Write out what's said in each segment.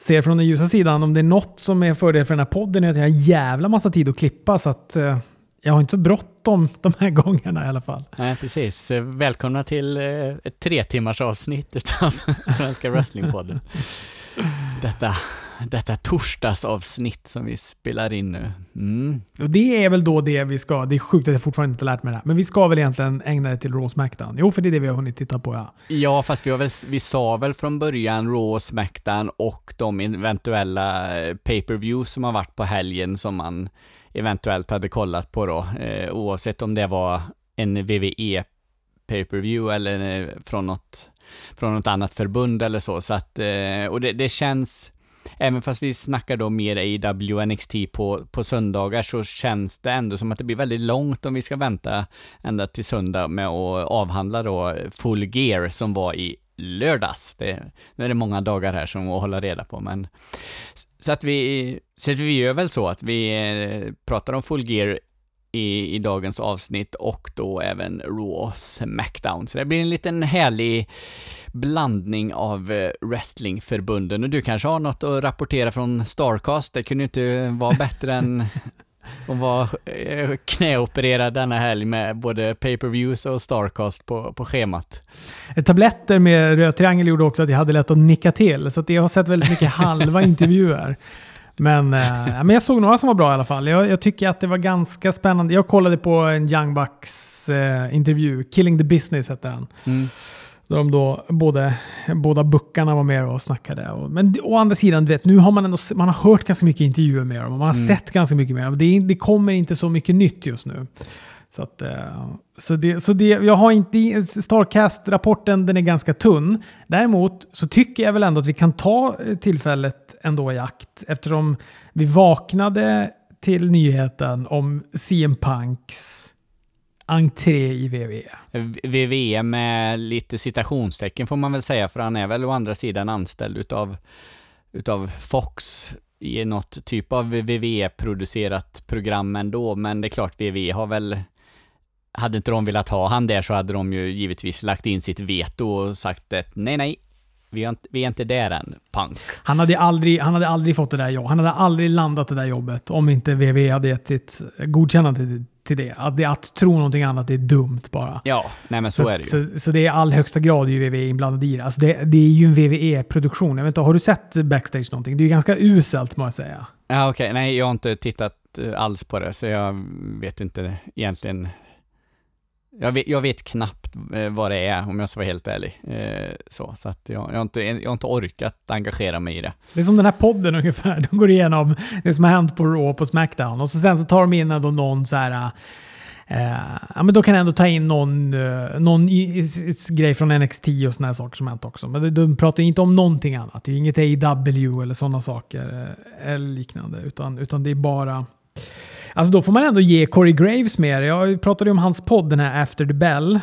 ser från den ljusa sidan, om det är något som är fördel för den här podden är att jag har jävla massa tid att klippa så att eh, jag har inte så bråttom de här gångerna i alla fall. Nej, precis. Välkomna till eh, ett tre timmars avsnitt av Svenska Wrestlingpodden. Detta, detta torsdagsavsnitt som vi spelar in nu. Mm. Och det är väl då det vi ska, det är sjukt att jag fortfarande inte lärt mig det här, men vi ska väl egentligen ägna det till Raw Smackdown? Jo, för det är det vi har hunnit titta på ja. Ja, fast vi, har väl, vi sa väl från början Raw, Smackdown och de eventuella eh, pay-per-view som har varit på helgen som man eventuellt hade kollat på då, eh, oavsett om det var en WWE pay-per-view eller eh, från något, från något annat förbund eller så. så att, eh, och det, det känns, även fast vi snackar då mer AW NXT på, på söndagar så känns det ändå som att det blir väldigt långt om vi ska vänta ända till söndag med att avhandla då Full Gear som var i lördags. Det, nu är det många dagar här som att hålla reda på, men så att vi, så att vi gör väl så att vi eh, pratar om Full Gear i, i dagens avsnitt och då även Raw Smackdown. Så det blir en liten härlig blandning av eh, wrestlingförbunden och du kanske har något att rapportera från Starcast. Det kunde inte vara bättre än att vara eh, knäopererad denna helg med både pay-per-views och Starcast på, på schemat. Tabletter med röd triangel gjorde också att jag hade lätt att nicka till, så att jag har sett väldigt mycket halva intervjuer. Men, eh, men jag såg några som var bra i alla fall. Jag, jag, tycker att det var ganska spännande. Jag kollade på en Young Bucks eh, intervju, Killing the Business hette den. Mm. Där de då, både, båda buckarna var med och snackade. Och, men å andra sidan, du vet, nu har man ändå man har hört ganska mycket intervjuer med dem och man har mm. sett ganska mycket med dem. Det, det kommer inte så mycket nytt just nu. Så, att, eh, så, det, så det, jag har inte, Starcast-rapporten den är ganska tunn. Däremot så tycker jag väl ändå att vi kan ta tillfället ändå i akt eftersom vi vaknade till nyheten om CM Punks entré i WWE. WWE med lite citationstecken får man väl säga, för han är väl å andra sidan anställd utav, utav Fox i något typ av WWE-producerat program ändå, men det är klart WWE har väl hade inte de velat ha han där så hade de ju givetvis lagt in sitt veto och sagt att nej, nej, vi är, inte, vi är inte där än, punk. Han hade, aldrig, han hade aldrig fått det där jobbet. Han hade aldrig landat det där jobbet om inte WWE hade gett sitt godkännande till, till det. Att, det. att tro någonting annat är dumt bara. Ja, nej men så, så är det ju. Så, så det är i all högsta grad ju WWE inblandad i det. Alltså det, det är ju en WWE-produktion. Jag vet inte, har du sett backstage någonting? Det är ju ganska uselt må jag säga. Ja, okej. Okay. Nej, jag har inte tittat eh, alls på det, så jag vet inte egentligen jag vet, jag vet knappt eh, vad det är, om jag ska vara helt ärlig. Eh, så så att jag, jag, har inte, jag har inte orkat engagera mig i det. Det är som den här podden ungefär. De går igenom det som har hänt på Raw på Smackdown och så sen så tar de in ändå någon så här... Eh, ja, men då kan ändå ta in någon, uh, någon i, i, grej från NXT och sådana saker som hänt också. Men de, pratar inte om någonting annat. Det är inget AW eller sådana saker eller liknande. Utan, utan det är bara Alltså då får man ändå ge Corey Graves mer. Jag pratade ju om hans podd, den här After the Bell, eh,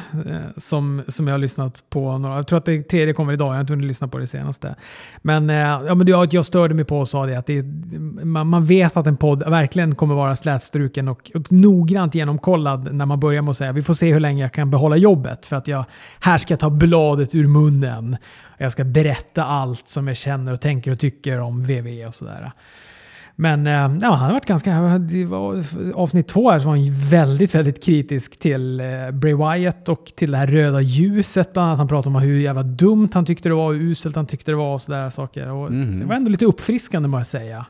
som, som jag har lyssnat på. Några, jag tror att det tredje kommer idag, jag har inte hunnit lyssna på det senaste. Men, eh, ja, men det, jag störde mig på och sa det att det, man, man vet att en podd verkligen kommer vara slätstruken och, och noggrant genomkollad när man börjar med att säga vi får se hur länge jag kan behålla jobbet. För att jag, här ska jag ta bladet ur munnen. Jag ska berätta allt som jag känner och tänker och tycker om VV och sådär. Men eh, ja, han har varit ganska... Var, avsnitt två här så var han väldigt, väldigt kritisk till eh, Bray Wyatt och till det här röda ljuset. Bland annat han pratade om hur jävla dumt han tyckte det var, hur uselt han tyckte det var och sådär saker. Och mm. Det var ändå lite uppfriskande må jag säga.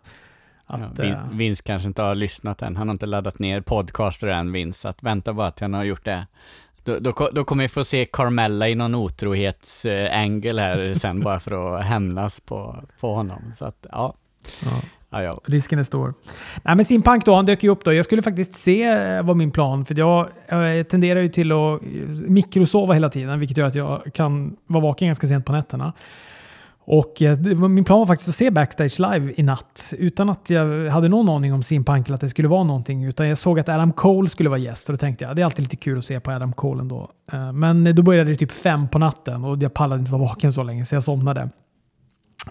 Att, ja, eh, Vince kanske inte har lyssnat än. Han har inte laddat ner podcaster än, Vince. Så att vänta bara till han har gjort det. Då, då, då kommer vi få se Carmella i någon otrohetsangel här sen bara för att hämnas på, på honom. Så att, ja. ja. Ja, ja. Risken är stor. Nej, men Simpunk då, han dök ju upp då. Jag skulle faktiskt se eh, vad min plan, för jag, jag tenderar ju till att eh, mikrosova hela tiden, vilket gör att jag kan vara vaken ganska sent på nätterna. Och eh, min plan var faktiskt att se Backstage live i natt utan att jag hade någon aning om Simpunk eller att det skulle vara någonting. Utan jag såg att Adam Cole skulle vara gäst och då tänkte jag det är alltid lite kul att se på Adam Cole ändå. Men då började det typ fem på natten och jag pallade inte vara vaken så länge så jag somnade.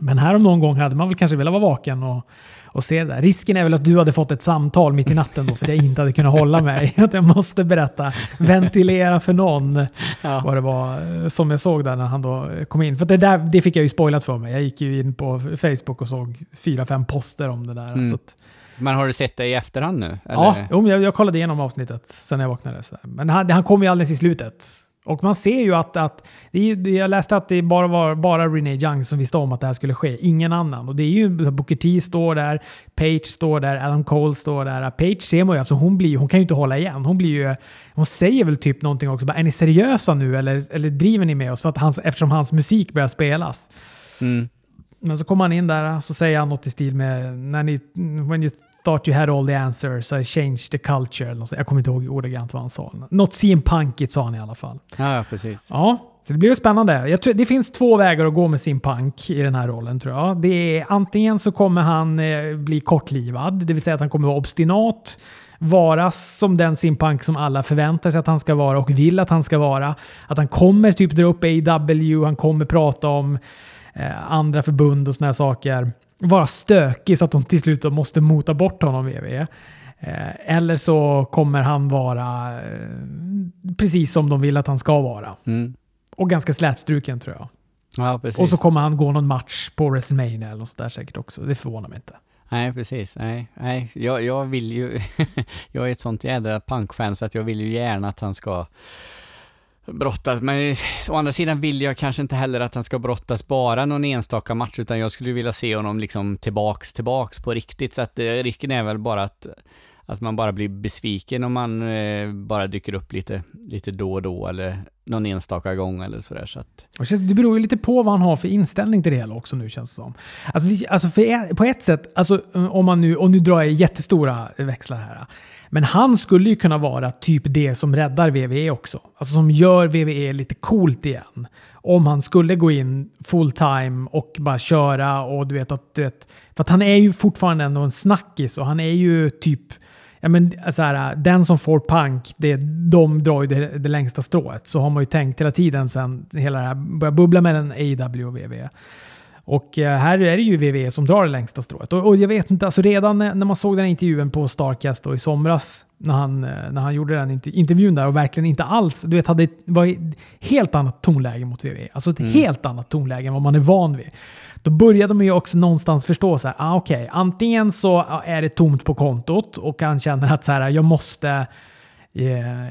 Men här om någon gång hade man väl kanske velat vara vaken och, och se det där. Risken är väl att du hade fått ett samtal mitt i natten då för att jag inte hade kunnat hålla mig. Att jag måste berätta, ventilera för någon Ja. vad det var eh, som jag såg där när han då kom in. För det, där, det fick jag ju spoilat för mig. Jag gick ju in på Facebook och såg fyra, fem poster om det där. Mm. Så att, Men har du sett det i efterhand nu? ja, Eller? men jag, jag kollade igenom avsnittet sen jag vaknade. Men han, han kom ju alldeles i slutet. Och man ser ju att, att är, jag läste att det bara var bara Renee Young som visste om att det här skulle ske, ingen annan. Och det är ju Booker T står där, Page står där, Adam Cole står där. Page ser man ju, alltså hon, blir, hon kan ju inte hålla igen. Hon blir ju, hon säger väl typ någonting också, bara, är ni seriösa nu eller, eller driver ni med oss? För att hans, eftersom hans musik börjar spelas. Mm. Men så kommer han in där så säger han något i stil med när ni, when you thought you had all the answers I changed the culture. Jag kommer inte ihåg ordagrant vad han sa. Något CM Punkigt sa han i alla fall. Ja, precis. Ja, så det blir ju spännande. Jag tror, det finns två vägar att gå med sin punk i den här rollen tror jag. Det är antingen så kommer han eh, bli kortlivad, det vill säga att han kommer vara obstinat, vara som den simpunk som alla förväntar sig att han ska vara och vill att han ska vara. Att han kommer typ dra upp AW, han kommer prata om eh, andra förbund och såna här saker. Vara stökig så att de till slut måste mota bort honom VV. Eh, eller så kommer han vara eh, precis som de vill att han ska vara. Mm. Och ganska slätstruken tror jag. Ja. Och så kommer han gå någon match på WrestleMania eller något sånt där säkert också. Det förvånar mig inte. Nej, precis. Nej, nej. Jag, jag vill ju... jag är ett sånt jädra punkfan så att jag vill ju gärna att han ska brottas. Men å andra sidan vill jag kanske inte heller att han ska brottas bara någon enstaka match, utan jag skulle vilja se honom liksom tillbaks, tillbaks på riktigt. Så att eh, risken är väl bara att, att man bara blir besviken om man eh, bara dyker upp lite, lite då och då eller någon enstaka gång eller sådär. Så att, det beror ju lite på vad han har för inställning till det hela också nu känns det som. Alltså, alltså för, på ett sätt, alltså, om man nu, och nu drar jag jättestora växlar här. Men han skulle ju kunna vara typ det som räddar WWE också. Alltså som gör WWE lite coolt igen. Om han skulle gå in full time och bara köra och du vet att... Du vet, för att han är ju fortfarande ändå en snackis och han är ju typ... Ja, men, eh, så här, eh, den som får punk, det, de drar ju det, det längsta strået. Så har man ju tänkt hela tiden sen hela det här började bubbla mellan AW och WWE. Och eh, här är det ju WWE som drar det längsta strået. Och, och jag vet inte, alltså redan när man såg den här intervjun på Starcast då i somras, när han, eh, när han gjorde den inter- intervjun där och verkligen inte alls, du vet, hade var ett helt annat tonläge mot WWE. Alltså ett helt annat tonläge än vad man är van vid. Då började man ju också någonstans förstå så här, ah, okej, antingen så ah, är det tomt på kontot och han känner att så här, jag måste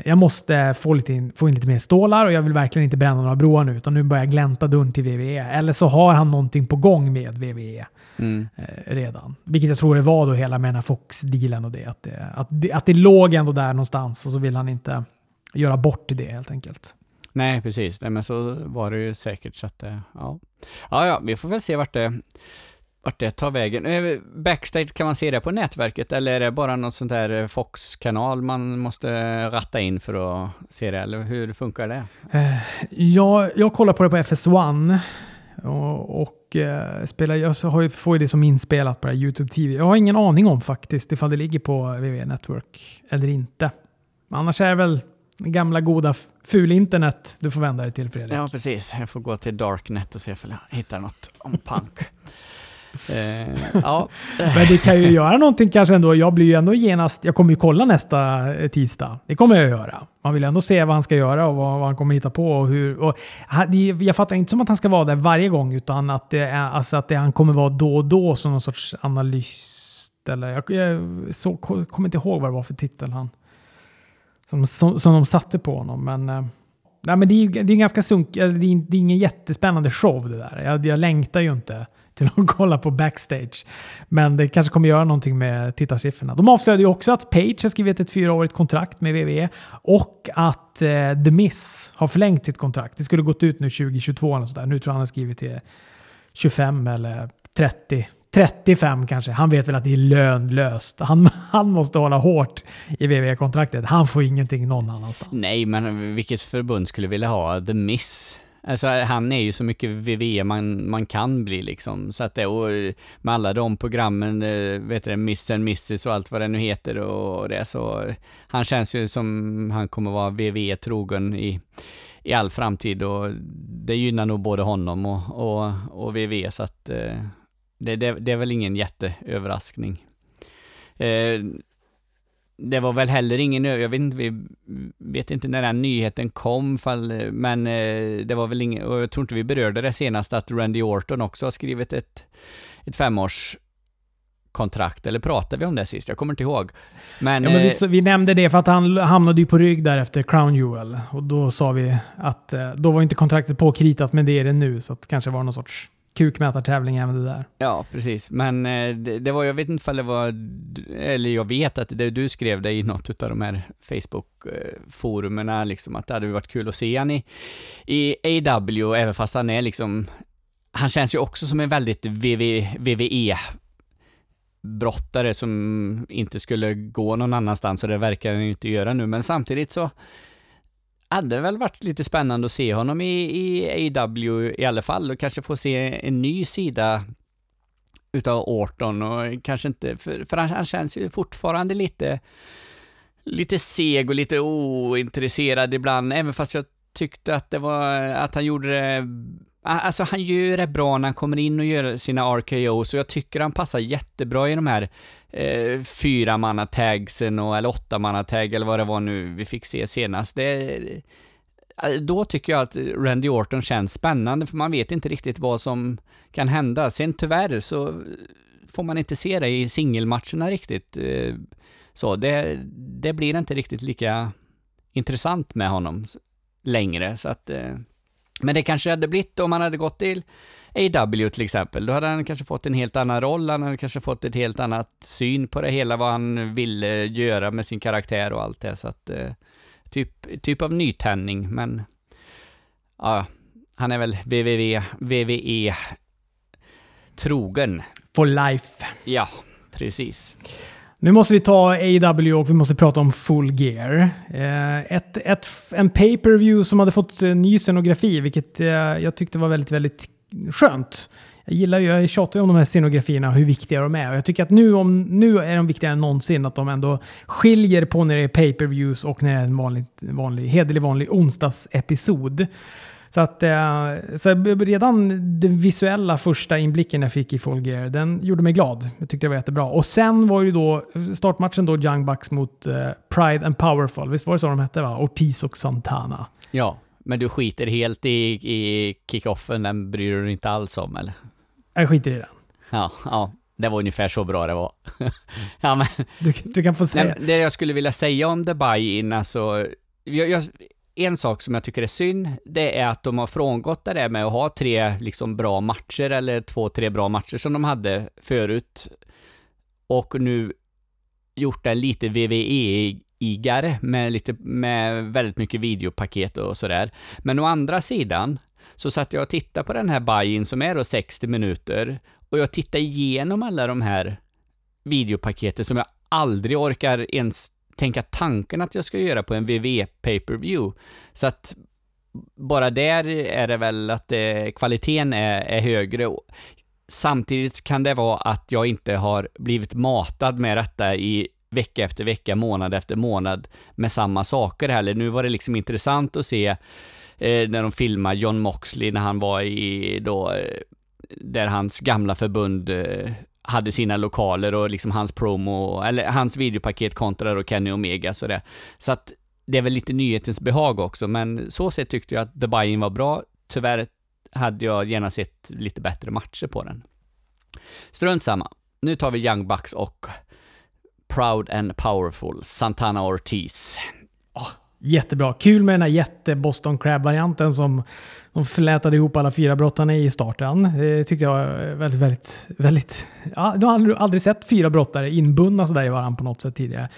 Jag måste få, lite in, få in lite mer stålar och jag vill verkligen inte bränna några broar nu utan nu börjar jag glänta dörren till WWE. Eller så har han någonting på gång med mm. eh, redan. Vilket jag tror det var då hela med den här Fox-dealen och det att, det. att det. att det låg ändå där någonstans och så vill han inte göra bort i det helt enkelt. Nej, precis. Nej, men så var det ju säkert. Så att, eh, ja. ja, ja, vi får väl se vart det, vart det tar vägen. Eh, Backstage, kan man se det på nätverket eller är det bara något sånt där eh, Fox-kanal man måste ratta in för att se det? Eller hur funkar det? Jag, jag kollar på det på FS1 och, och eh, spelar, jag har ju, får ju det som inspelat på YouTube TV. Jag har ingen aning om faktiskt ifall det ligger på WWE Network eller inte. Annars är det väl gamla goda ful-internet du får vända dig till Fredrik. Ja, precis. Jag får gå till Darknet och se om jag hittar något om punk eh, ja, Men det kan ju göra någonting kanske ändå. Jag blir ju ändå genast, jag kommer ju kolla nästa eh, tisdag. Det kommer jag göra. Man vill ändå se vad han ska göra och vad, vad han kommer hitta på. Och hur, och, det- jag fattar inte som att han ska vara där varje gång utan att, det är, alltså att det, han kommer vara då och då som någon sorts analyst. Eller, jag, jag så, kommer inte ihåg vad det var för titel han som, som, som de satte på honom. Men, eh, nej, men det, är, det är ganska sunk, det är, det är ingen jättespännande show det där. Jag, jag längtar ju inte till att kolla på backstage. Men det kanske kommer göra någonting med tittarsiffrorna. De avslöjade ju också att Page har skrivit ett fyraårigt kontrakt med WWE och att eh, The Miss har förlängt sitt kontrakt. Det skulle gått ut nu 2022 eller sådär. Nu tror jag han har skrivit till 25 eller 30. 35 kanske. Han vet väl att det är lönlöst. Han, han måste hålla hårt i WWE-kontraktet. Han får ingenting någon annanstans. nej, men vilket förbund skulle vilja ha The Miss? Alltså han är ju så mycket VV man, man kan bli liksom. Så att det, och med alla de programmen, eh, vet du Miss and Mrs och allt vad det nu heter och det så. Han känns ju som han kommer vara VV trogen i, i all framtid och det gynnar nog både honom och, och, och VV så att eh, det, det, det, är väl ingen jätteöverraskning. Eh, det var väl heller ingen, jag vet inte, vi vet inte när den nyheten kom, fall, men eh, det var väl ingen, och jag tror inte vi berörde det senast, att Randy Orton också har skrivit ett, ett femårs kontrakt, eller pratade vi om det sist? Jag kommer inte ihåg. Men, ja, men vi, eh, vi, nämnde det för att han hamnade ju på rygg där efter Crown Jewel. Och då sa vi att eh, då var inte kontraktet påkritat, men det är det nu. Så att det kanske var någon sorts kukmätartävling även det där. Ja, precis. Men eh, det, det, var, jag vet inte om det var, eller jag vet att det du skrev det i något av de här Facebook-forumerna, eh, liksom att det hade varit kul att se han i, i AW, även fast han är liksom, han känns ju också som en väldigt VV, VVE brottare som inte skulle gå någon annanstans och det verkar han ju inte göra nu, men samtidigt så hade det väl varit lite spännande att se honom i, i AW i alla fall och kanske få se en ny sida utav Orton och kanske inte, för, för han, han känns ju fortfarande lite, lite seg och lite ointresserad ibland, även fast jag tyckte att det var, att han gjorde det Alltså han gör det bra när han kommer in och gör sina RKO, så jag tycker han passar jättebra i de här eh, fyra manna tagsen och, eller åtta manna tag eller vad det var nu vi fick se senast. Det, eh, då tycker jag att Randy Orton känns spännande för man vet inte riktigt vad som kan hända. Sen tyvärr så får man inte se det i singelmatcherna riktigt. Eh, så det, det blir inte riktigt lika intressant med honom längre så att eh, men det kanske hade blivit om han hade gått till AW till exempel. Då hade han kanske fått en helt annan roll, han hade kanske fått ett helt annat syn på det hela, vad han ville göra med sin karaktär och allt det. Så att, eh, typ, typ av nytändning, men ja, han är väl VVV, VVE trogen. For life. Ja, precis. Nu måste vi ta AW och vi måste prata om Full Gear. Eh, ett, ett, en pay-per-view som hade fått eh, ny scenografi, vilket jag tyckte var väldigt, väldigt skönt. Jag gillar ju, jag tjatar ju om de här scenografierna och hur viktiga de är. Och jag tycker att nu, om, nu är de viktigare än någonsin. Att de ändå skiljer på när det är pay-per-views och när det är en vanlig, vanlig, hederlig vanlig onsdagsepisod. Så att eh, så redan den visuella första inblicken jag fick i Full Gear, den gjorde mig glad. Jag tyckte det var jättebra. Och sen var ju då startmatchen då Young Bucks mot eh, Pride and Powerful. Visst var det så de hette va? Ortiz och Santana. Ja, men du skiter helt i, i kickoffen, den bryr du dig inte alls om eller? Jag skiter i den. Ja, ja. Det var ungefär så bra det var. ja, men, du, du kan få säga. Nej, det jag skulle vilja säga om The Buy-In, alltså, jag, jag, en sak som jag tycker är synd, det är att de har frångått det där med att ha tre liksom bra matcher, eller två, tre bra matcher som de hade förut. Och nu gjort det lite igare med lite, med väldigt mycket videopaket och sådär. Men å andra sidan, så satt jag och tittade på den här buy-in som är då 60 minuter, och jag tittade igenom alla de här videopaketen som jag aldrig orkar ens tänka tanken att jag ska göra på en VV pay-per-view. Så att bara där är det väl att eh, kvaliteten är, är högre. Samtidigt kan det vara att jag inte har blivit matad med detta i vecka efter vecka, månad efter månad med samma saker heller. Nu var det liksom intressant att se eh, när de filmade John Moxley när han var i då, eh, där hans gamla förbund eh, hade sina lokaler och liksom hans promo, eller hans videopaket kontra då Kenny Omega så det. Så att det är väl lite nyhetens behag också, men så sett tyckte jag att The Buy-In var bra. Tyvärr hade jag gärna sett lite bättre matcher på den. Strunt samma. Nu tar vi Young Bucks och Proud and Powerful, Santana Ortiz. Oh, jättebra. Kul med den här jätte-Boston Crab-varianten som de flätade ihop alla fyra brottarna i starten. Det tyckte jag var väldigt, väldigt, väldigt... Ja, du har aldrig sett fyra brottare inbundna sådär i varandra på något sätt tidigare.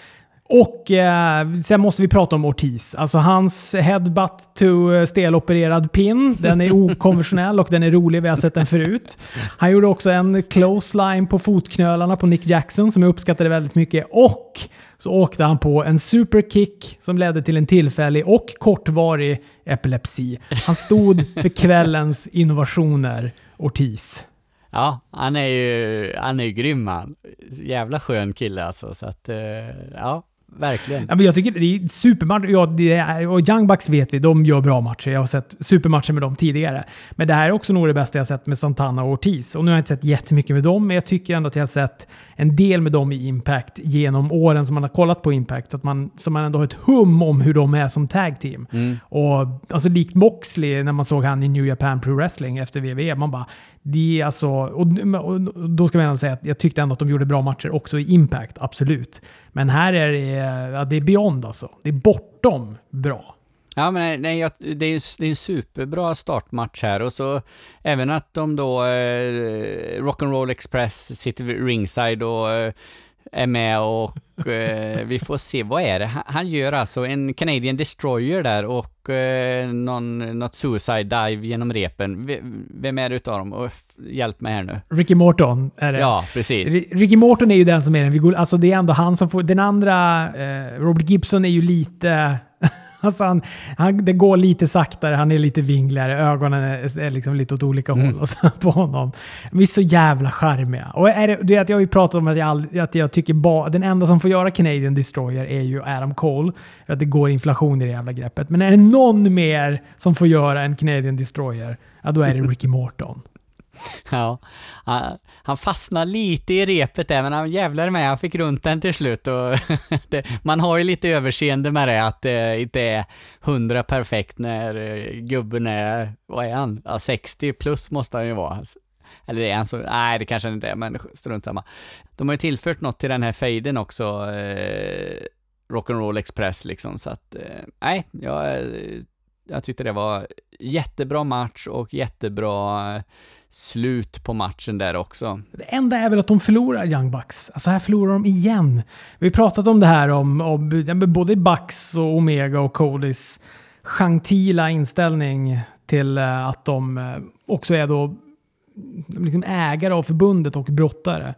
Och eh, sen måste vi prata om Ortiz. Alltså hans headbutt to eh, stelopererad pin. Den är okonventionell och den är rolig. Vi har sett den förut. Han gjorde också en close line på fotknölarna på Nick Jackson som jag uppskattade väldigt mycket. Och så åkte han på en superkick som ledde till en tillfällig och kortvarig epilepsi. Han stod för kvällens innovationer, Ortiz. Ja, han är ju, han är ju grym han. Jävla skön kille alltså, så att, eh, ja verkligen. Ja, men jag tycker det är supermatch. Ja, det är, och Young Bucks vet vi, de gör bra matcher. Jag har sett supermatcher med dem tidigare. Men det här är också nog det bästa jag sett med Santana och Ortiz. Och nu har jag inte sett jättemycket med dem, men jag tycker ändå att jag har sett en del med dem i Impact genom åren som man har kollat på Impact. Så att man, så man ändå har ett hum om hur de är som tag team. Mm. Och alltså likt Moxley när man såg han i New Japan Pro Wrestling efter WWE. Man bara, det är alltså, och, och då ska man ändå säga att jag tyckte ändå att de gjorde bra matcher också i Impact, absolut. Men här är det, ja, det är beyond alltså. Det är bortom bra. Ja, men nej, jag, det, är, ju- det är en superbra startmatch här och så även att de då, eh, Rock'n'Roll Express sitter vid ringside och eh, är med och eh, vi får se, vad är det? Han, han gör alltså en Canadian Destroyer där och eh, någon, något suicide dive genom repen. V- Vem är det utav dem? Och, hjälp mig här nu. Ricky Morton är det. Ja, precis. Ri- Ricky Morton är ju den som är den. Vi går, alltså det är ändå han som får... Den andra, eh, Robert Gibson är ju lite... Alltså han, han, det går lite saktare, han är lite vingligare, ögonen är, är liksom lite åt olika Mm. håll och så på honom. Vi är så jävla charmiga. Och är det, det att jag har ju pratat om att jag, all, att jag tycker ba, den enda som får göra Canadian Destroyer är ju Adam Cole. Att det går inflation i det jävla greppet. Men är det någon mer som får göra en Canadian Destroyer, ja då är det Ricky Morton. Ja, han, fastnade lite i repet där, men han jävlar med, han fick runt den till slut och det, man har ju lite överseende med det, att det inte är hundra perfekt när eh, gubben är, vad är han? Ja, 60 plus måste han ju vara. Alltså, eller är han så, nej det kanske han inte är, men strunt samma. De har ju tillfört något till den här fejden också, eh, Rock'n'Roll Express liksom, så att, eh, nej, jag, eh, jag tyckte det var jättebra match och jättebra eh, slut på matchen där också. Det enda är väl att de förlorar Young Bucks. Alltså här förlorar de igen. Vi har pratat om det här om, om både Bucks och Omega och Codys gentila inställning till eh, att de eh, också är då liksom ägare av förbundet och brottare.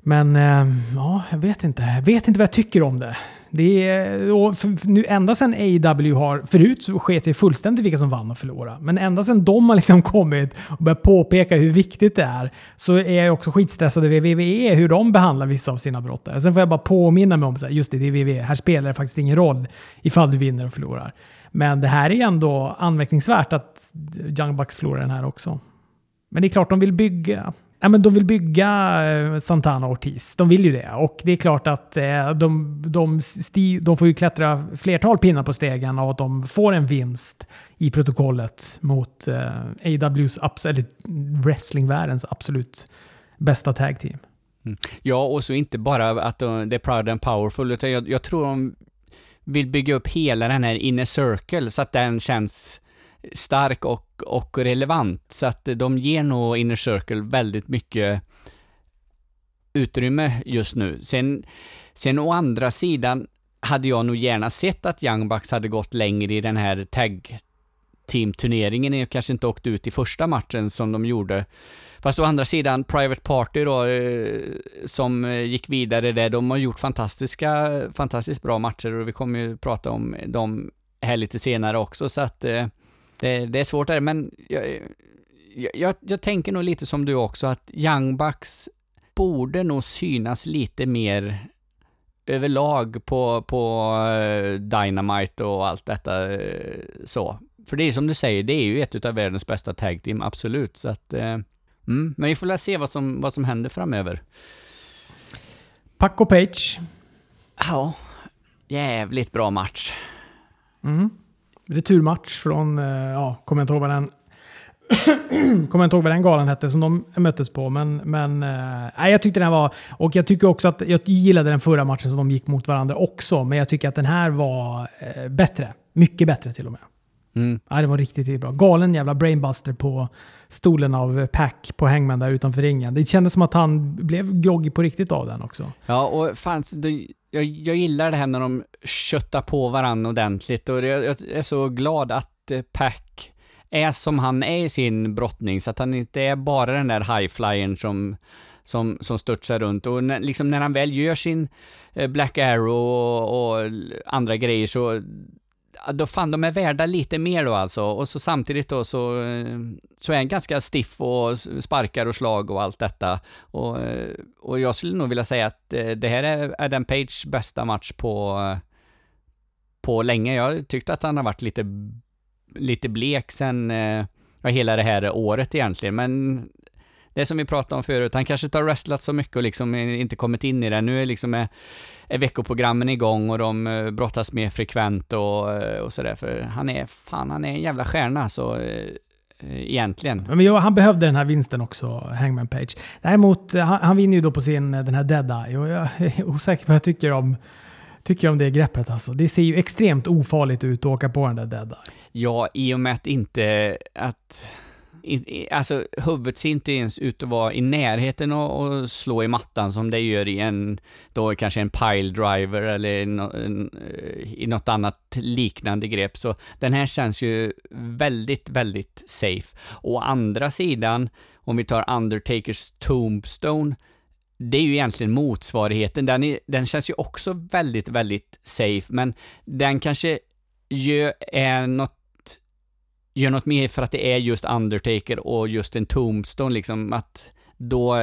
Men eh, ja, jag vet inte. Jag vet inte vad jag tycker om det. Det är, och för, nu, ända sedan AW har, förut så sket jag fullständigt vilka som vann och förlorade. Men ända sedan de har liksom kommit och börjat påpeka hur viktigt det är så är jag också skitstressad över WWE, hur de behandlar vissa av sina brottare. Sen får jag bara påminna mig om så här, just det, det är WWE. Här spelar det faktiskt ingen roll ifall du vinner och förlorar. Men det här är ändå anmärkningsvärt att Young Bucks förlorar den här också. Men det är klart de vill bygga. Nej, men de vill bygga eh, Santana och Ortiz. De vill ju det. Och det är klart att eh, de, de, sti, de får ju klättra flertal pinnar på stegen av att de får en vinst i protokollet mot eh, AWs, eller wrestlingvärldens absolut bästa tag team. Mm. Ja, och så inte bara att de, det är proud and powerful, utan jag, jag tror de vill bygga upp hela den här inner circle så att den känns stark och, och relevant. Så att de ger nog inner circle väldigt mycket utrymme just nu. Sen, sen å andra sidan hade jag nog gärna sett att Young Bucks hade gått längre i den här tag team-turneringen och kanske inte åkt ut i första matchen som de gjorde. Fast å andra sidan, Private Party då, eh, som eh, gick vidare där, de har gjort fantastiska, fantastiskt bra matcher och vi kommer ju prata om dem här lite senare också, så att eh, det, det är svårt där, men jag, jag, jag, tänker nog lite som du också, att Young Bucks borde nog synas lite mer överlag på, på eh, Dynamite och allt detta eh, så. För det är som du säger, det är ju ett utav världens bästa tag team, absolut. Så att, eh, mm, men vi får väl se vad som, vad som händer framöver. Paco Page. Ja, jävligt bra match. Mm. Returmatch från, eh, ja, kommer inte ihåg vad den kommer inte ihåg vad den galan hette som de möttes på. Men, men nej, jag tyckte den var... Och jag tycker också att jag gillade den förra matchen som de gick mot varandra också. Men jag tycker att den här var eh, bättre. Mycket bättre till och med. Mm. Ja, det var riktigt, riktigt bra. Galen jävla brainbuster på stolen av Pack på Hangman där utanför ringen. Det kändes som att han blev groggy på riktigt av den också. Ja, och fan, det, jag, jag gillar det här när de köttar på varandra ordentligt och jag, jag är så glad att eh, Pack är som han är i sin brottning, så att han inte är bara den där highflyern som, som, som störtsar runt. Och när, liksom när han väl gör sin eh, Black Arrow och, och andra grejer så då fan, de är värda lite mer då alltså. Och så samtidigt då så, eh, så är han ganska stiff och sparkar och slag och allt detta. Och, eh, och jag skulle nog vilja säga att eh, det här är Adam Page bästa match på, på länge. Jag tyckte att han har varit lite, lite blek sen, ja, hela det här året egentligen, men det som vi pratade om förut, han kanske inte har wrestlat så mycket och liksom inte kommit in i det. Nu är liksom är, veckoprogrammen igång och de eh, brottas mer frekvent och, eh, och sådär. För han är, fan han är en jävla stjärna så eh, egentligen. Men jo, han behövde den här vinsten också, Hangman Page. Däremot, han, han vinner ju då på sin, den här Dead Eye och jag är osäker på vad jag tycker om tycker om det greppet alltså. Det ser ju extremt ofarligt ut att åka på den där Dead Eye. Ja, i och med att inte att alltså huvudet ser inte ens ut att vara i närheten och, slå i mattan som det gör i en, då kanske en pile driver eller no, en, eh, i något annat liknande grepp. Så den här känns ju väldigt, väldigt safe. Å andra sidan, om vi tar Undertakers Tombstone, det är ju egentligen motsvarigheten. Den, är, den känns ju också väldigt, väldigt safe, men den kanske gör, är något gör något mer för att det är just Undertaker och just en Tombstone liksom att då,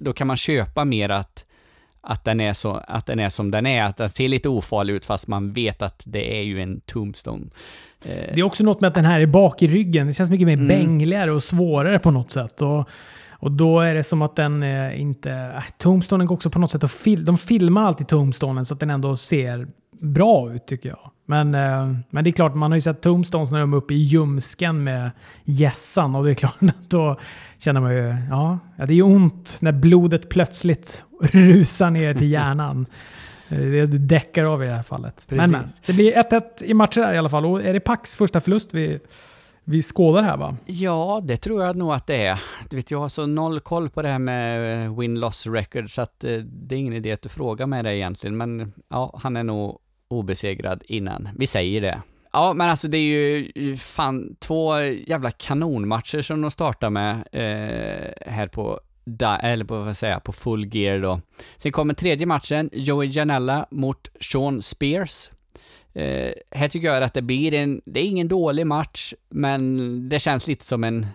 då kan man köpa mer att, att, den är så, att den är som den är, att den ser lite ofarlig ut fast man vet att det är ju en Tombstone. Eh. Det är också något med att den här är bak i ryggen. Det känns mycket mer mm. bängligare och svårare på något sätt. Och, och då är det som att den eh, inte... Äh, Tombstonen går också på något sätt att fil, de filmar alltid Tombstonen så att den ändå ser bra ut tycker jag. Men, eh, men det är klart, man har ju sett Tombstones när de är uppe i ljumsken med gässan och det är klart att då känner man ju, ja, ja, det är ont när blodet plötsligt rusar ner till hjärnan. det du däckar av i det här fallet. Men, men, det blir 1-1 i matcher här i alla fall och är det Pax första förlust vi vi skådar här va? Ja, det tror jag nog att det är. Du vet, jag har så noll koll på det här med eh, win-loss record så att eh, det är ingen idé att du frågar mig det egentligen. Men ja, han är nog obesegrad innan. Vi säger det. Ja, men alltså det är ju fan två jävla kanonmatcher som de startar med eh, här på da, eller på vad säga, på full gear då. Sen kommer tredje matchen, Joey Janella mot Sean Spears. Eh, här tycker jag att det blir en, det är ingen dålig match, men det känns lite som en,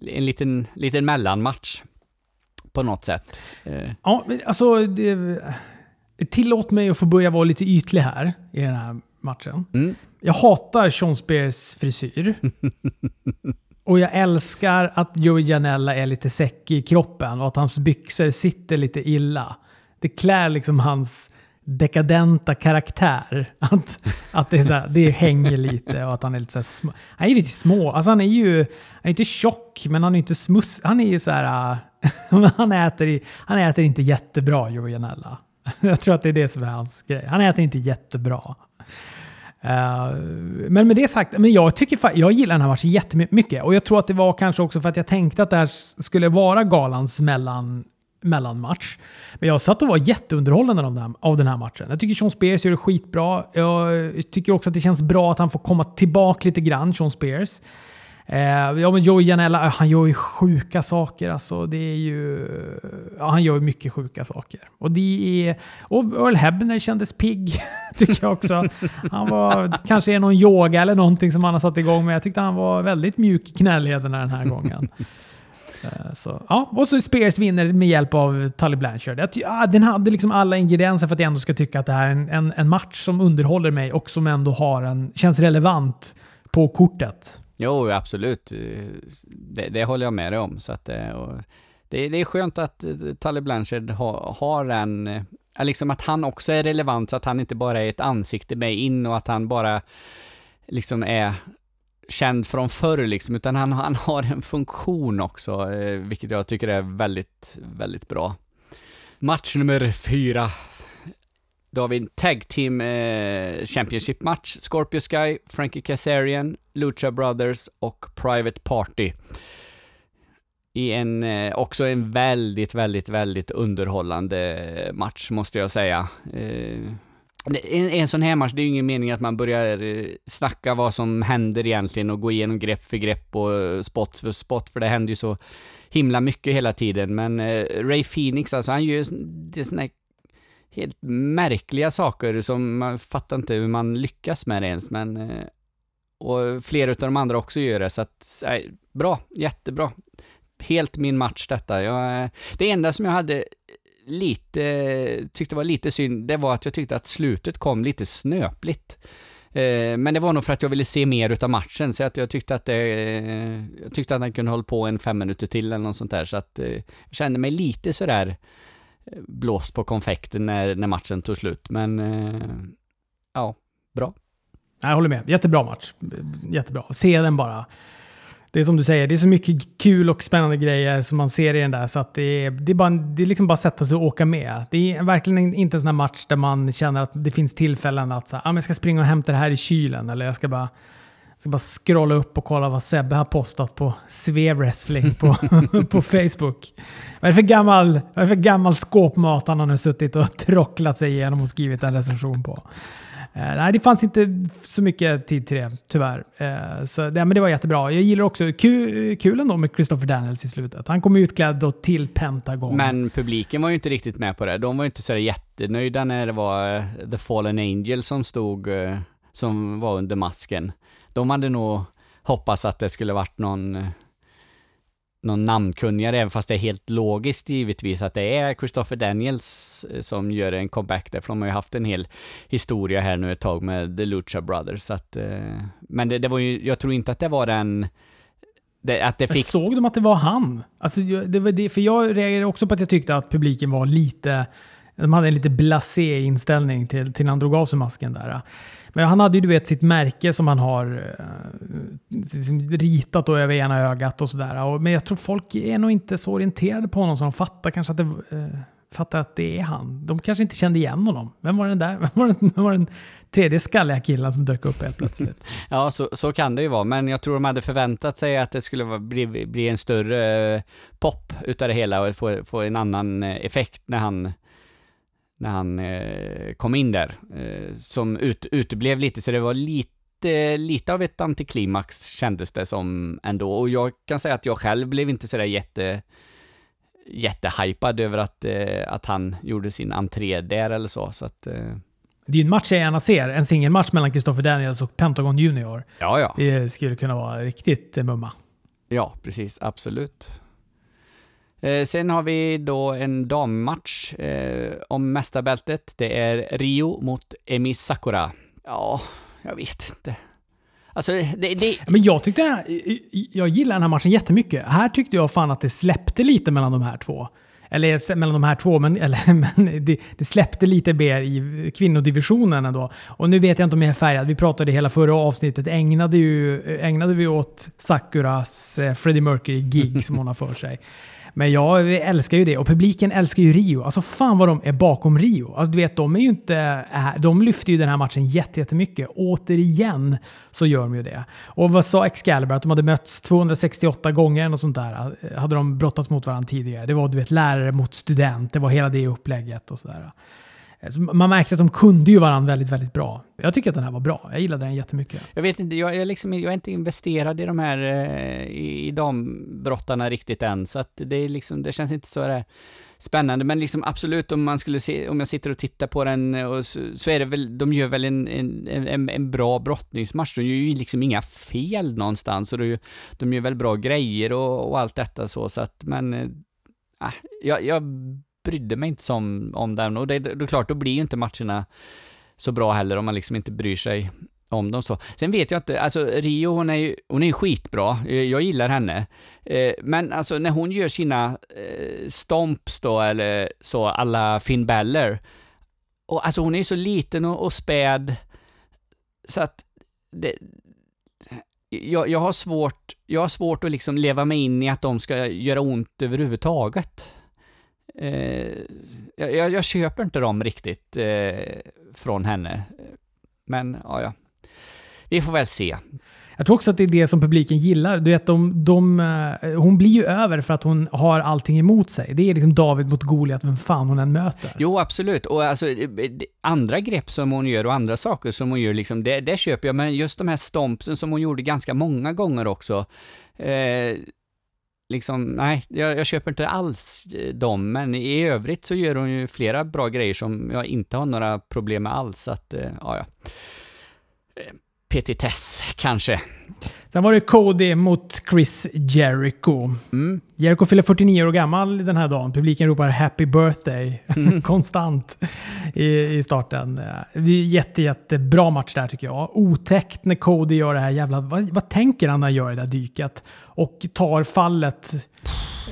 en liten, liten mellanmatch. På något sätt. Eh. Ja, alltså det, Tillåt mig att få börja vara lite ytlig här i den här matchen. Mm. Jag hatar Sean Spears frisyr. och jag älskar att Joey Janella är lite säckig i kroppen och att hans byxor sitter lite illa. Det klär liksom hans dekadenta karaktär. Att, att det, är så här, det hänger lite och att han är lite så små. Han är lite små. Alltså han är ju han är inte tjock, men han är inte smuss. Han är ju så här... han, äter, han äter inte jättebra, Joey Janella. Jag tror att det är det som är hans grej. Han äter inte jättebra. Uh, men med det sagt, men jag, tycker, jag gillar den här matchen jättemycket. Och jag tror att det var kanske också för att jag tänkte att det här skulle vara galans mellan, mellanmatch. Men jag satt och var jätteunderhållande av den, här, av den här matchen. Jag tycker Sean Spears gör det skitbra. Jag tycker också att det känns bra att han får komma tillbaka lite grann, Sean Spears. Eh, ja, men Joey Janella, eh, han gör ju sjuka saker. Alltså, det är ju, ja, han gör mycket sjuka saker. Och, det är, och Earl Hebner kändes pigg, tycker jag också. Han var kanske är någon yoga eller någonting som han har satt igång med. Jag tyckte han var väldigt mjuk i knälederna den här gången. Eh, så, ja. Och så Spears vinner med hjälp av Tully Blanchard. Jag, ja, den hade liksom alla ingredienser för att jag ändå ska tycka att det här är en, en, en match som underhåller mig och som ändå har en, känns relevant på kortet. Jo, absolut. Det, det håller jag med dig om. Så att, eh, och det, det är skönt att eh, Tully Blanchard har, har en, eh, liksom att han också är relevant, så att han inte bara är ett ansikte med in och att han bara liksom är känd från förr liksom, utan han, han har en funktion också, eh, vilket jag tycker är väldigt, väldigt bra. Match nummer fyra då har vi en Tag Team eh, Championship-match. Scorpio Sky, Frankie Kazarian, Lucha Brothers och Private Party. I en, eh, också en väldigt, väldigt, väldigt underhållande match, måste jag säga. Eh, en, en sån här match, det är ju ingen mening att man börjar eh, snacka vad som händer egentligen och gå igenom grepp för grepp och eh, spot för spot, för det händer ju så himla mycket hela tiden. Men eh, Ray Phoenix, alltså han gör ju det sån här helt märkliga saker som man fattar inte hur man lyckas med det ens, men eh, och flera av de andra också gör det, så att, nej, bra, jättebra. Helt min match detta. Jag, eh, det enda som jag hade lite, tyckte var lite synd, det var att jag tyckte att slutet kom lite snöpligt. Eh, men det var nog för att jag ville se mer utav matchen, så att jag tyckte att det, jag tyckte att han kunde hålla på en fem minuter till eller något sånt där, så att jag kände mig lite sådär blåst på konfekten när, när matchen tog slut. Men eh, ja, bra. Jag håller med. Jättebra match. Jättebra. Se den bara det är som du säger, det är så mycket kul och spännande grejer som man ser i den där så att det är, det är, bara, det är liksom bara att sätta sig och åka med. Det är verkligen inte en sån här match där man känner att det finns tillfällen att så här, ah, jag ska springa och hämta det här i kylen eller jag ska bara ska bara scrolla upp och kolla vad Sebbe har postat på Sve Wrestling på, på Facebook. Vad är, det för gammal, vad är det för gammal skåpmat han har nu suttit och trocklat sig igenom och skrivit en recension på? Eh, nej, det fanns inte så mycket tid till det, tyvärr. Eh, så, ja, men det var jättebra. Jag gillar också kul, kul ändå med Christopher Daniels i slutet. Han kom utklädd då till Pentagon. Men publiken var ju inte riktigt med på det. De var ju inte så jättenöjda när det var uh, The Fallen Angel som stod, uh, som var under masken. De hade nog hoppats att det skulle varit någon någon namnkunnigare, även fast det är helt logiskt givetvis att det är Christopher Daniels eh, som gör en comeback där, för de har ju haft en hel historia här nu ett tag med The Lucha Brothers, så att, eh, men det, det var ju, jag tror inte att det var den det, att det fick... Såg de att det var han? Alltså, det var det, för jag reagerade också på att jag tyckte att publiken var lite... De hade en lite blasé inställning till, till när han drog av sig masken där. Men han hade ju du vet sitt märke som han har eh, ritat då över ena ögat och sådär. Men jag tror folk är nog inte så orienterade på honom så de fattar kanske att det, eh, fattar att det är han. De kanske inte kände igen honom. Vem var den där? Vem var den, vem var den tredje skalliga killen som dök upp helt plötsligt? ja, så, så kan det ju vara. Men jag tror de hade förväntat sig att det skulle bli, bli en större eh, pop utav det hela och få, få en annan effekt när han när han eh, kom in där, eh, som ut, uteblev lite, så det var lite, lite av ett antiklimax kändes det som ändå. Och jag kan säga att jag själv blev inte sådär jätte jättehypad över att, eh, att han gjorde sin entré där eller så. så att, eh. Det är en match jag gärna ser. En singelmatch mellan Christopher Daniels och Pentagon Junior. Ja, ja. Det skulle kunna vara riktigt mumma. Ja, precis. Absolut. Eh, sen har vi då en dammatch eh, om mästarbältet. Det är Rio mot Emi Sakura. Ja, jag vet inte. Alltså, det, det... Men jag tyckte den här, jag gillar den här matchen jättemycket. Här tyckte jag fan att det släppte lite mellan de här två. Eller mellan de här två, men, eller, men det, det, släppte lite mer i kvinnodivisionen ändå. Och nu vet jag inte om jag är färgad. Vi pratade hela förra avsnittet, ägnade, ju, ägnade vi åt Sakuras eh, Freddie Mercury-gig som hon har för sig. Men jag älskar ju det och publiken älskar ju Rio. Alltså fan vad de är bakom Rio. Alltså du vet, de är ju inte... De lyfter ju den här matchen jättemycket. Återigen så gör de ju det. Och vad sa Excalibur? Att de hade mötts 268 gånger och sånt där. Hade de brottats mot varandra tidigare. Det var du vet lärare mot student. Det var hela det upplägget och sådär. Alltså, man märkte att de kunde ju varandra väldigt, väldigt bra. Jag tycker att den här var bra. Jag gillade den jättemycket. Jag vet inte, jag är, liksom, jag är inte investerad i de här eh, i, i dambrottarna riktigt än, så att det är liksom, det känns inte så där spännande, men liksom absolut om man skulle se, om jag sitter och tittar på den eh, och så, så är det väl, de gör väl en, en, en, en bra brottningsmatch, de gör ju liksom inga fel någonstans och de, de gör väl bra grejer och, och allt detta så, så att, men, äh, jag, jag brydde mig inte som, om, den och det, det är klart, då blir ju inte matcherna så bra heller om man liksom inte bryr sig om dem så. Sen vet jag inte, alltså Rio hon är ju, hon är skitbra, eh, jag gillar henne. Eh, men alltså när hon gör sina eh, stomps då, eller så, alla Finn Beller, och alltså hon är ju så liten och, och späd, så att det, jag, jag, har svårt, jag har svårt att liksom leva mig in i att de ska göra ont överhuvudtaget eh, jag, jag, köper inte dem riktigt eh, från henne. Men ja, ja. Vi får väl se. Jag tror också att det är det som publiken gillar. Du vet, de, de, eh, hon blir ju över för att hon har allting emot sig. Det är liksom David mot Goliat, vem fan hon än möter. Jo, absolut. Och alltså, andra grepp som hon gör och andra saker som hon gör, liksom, det, det köper jag. Men just de här stompsen som hon gjorde ganska många gånger också. Eh, liksom, nej, jag, jag, köper inte alls eh, dem, men i övrigt så gör hon ju flera bra grejer som jag inte har några problem med alls, så att, eh, ja, ja. Eh, petitess, kanske. Sen var det Cody mot Chris Jericho. Mm. Jericho fyller 49 år gammal den här dagen. Publiken ropar “Happy birthday” mm. konstant i, i starten. Det är jätte, jättebra match där tycker jag. Otäckt när Cody gör det här jävla... Vad, vad tänker han när han gör det där dyket? Och tar fallet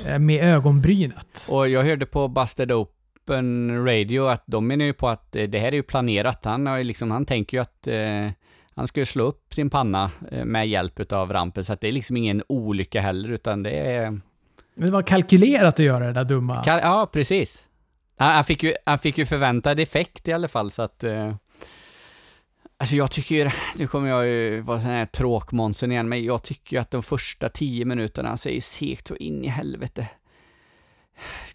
eh, med ögonbrynet. Och jag hörde på Busted Open Radio att de menar ju på att det här är ju planerat. Han, har liksom, han tänker ju att eh, han ska slå upp sin panna eh, med hjälp av rampen, så att det är liksom ingen olycka heller, utan det är... Det var kalkylerat att göra det där dumma. Kal ja, precis. Han, han, fick ju, han fick ju förväntad effekt i alla fall, så att... Eh... Alltså jag tycker ju, nu kommer jag ju vara sån här tråkmånsen igen, men jag tycker ju att de första tio minuterna så är ju segt så in i helvete.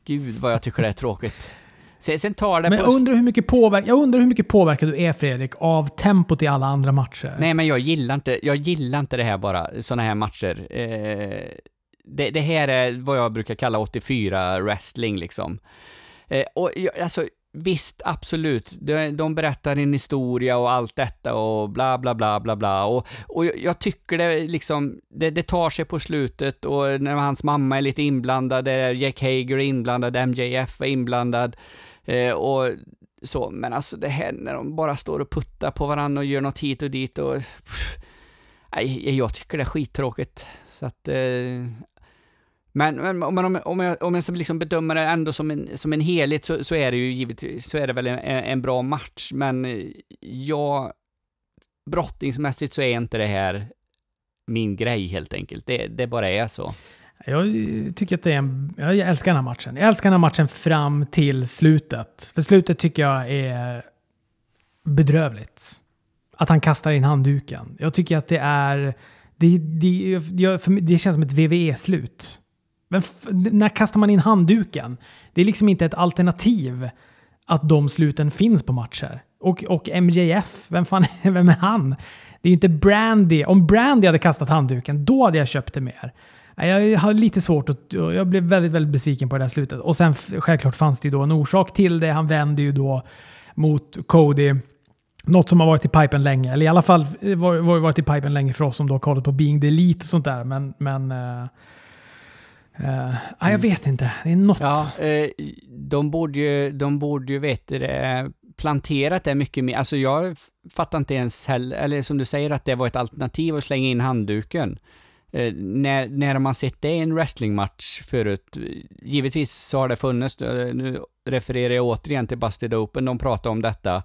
Gud vad jag tycker det är tråkigt. Sen, sen tar det men på... undrar hur mycket påverk, jag undrar hur mycket påverkad du är Fredrik av tempot i alla andra matcher? Nej, men jag gillar inte, jag gillar inte det här bara, sådana här matcher. Eh, det, det, här är vad jag brukar kalla 84 wrestling liksom. Eh, och jag, alltså, Visst, absolut. De, de berättar en historia och allt detta och bla, bla, bla, bla, bla. Och, och jag tycker det liksom, det, det tar sig på slutet och när hans mamma är lite inblandad, Jack Hager är inblandad, MJF är inblandad. Eh, och så, men alltså det här när de bara står och puttar på varandra och gör något hit och dit och... Pff, nej, jag tycker det är skittråkigt. Så att... Eh, men, men om, man, om, jag, om jag ska liksom bedöma det ändå som en, som en helhet så, så är det ju givetvis, så är det väl en, en bra match, men jag... Brottningsmässigt så är inte det här min grej helt enkelt. Det, det bara är så. Jag tycker att det är en, Jag älskar den här matchen. Jag älskar den här matchen fram till slutet. För slutet tycker jag är bedrövligt. Att han kastar in handduken. Jag tycker att det är... Det, det, det känns som ett VVE-slut. Men när kastar man in handduken? Det är liksom inte ett alternativ att de sluten finns på matcher. Och, och MJF, vem fan vem är han? Det är ju inte Brandy. Om Brandy hade kastat handduken, då hade jag köpt det mer. Jag har lite svårt att... Jag blev väldigt, väldigt besviken på det där slutet. Och sen självklart fanns det ju då en orsak till det. Han vände ju då mot Cody. Något som har varit i pipen länge. Eller i alla fall eh, var, varit i pipen länge för oss som då har kollat på Being the Elite och sånt där. Men... men eh, uh, uh, jag mm. vet inte. Det är något... Ja, uh, de borde ju, de borde ju veta det, planterat det mycket mer. Alltså jag fattar inte ens heller, eller som du säger att det var ett alternativ att slänga in handduken. Eh, när, när har man sett det i en wrestlingmatch förut? Givetvis så har det funnits, eh, nu refererar jag återigen till Busted Open, de pratade om detta.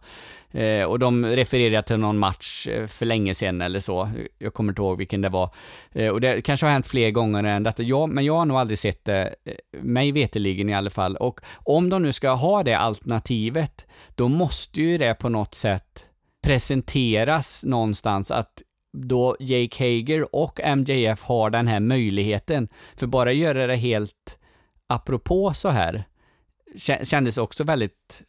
Eh, och de refererade till någon match eh, för länge sedan eller så. Jag kommer inte ihåg vilken det var. Eh, och det kanske har hänt fler gånger än detta. Ja, men jag har nog aldrig sett det, eh, mig veteligen i alla fall. Och om de nu ska ha det alternativet, då måste ju det på något sätt presenteras någonstans att då Jake Hager och MJF har den här möjligheten. För bara göra det helt apropå så här kändes också väldigt...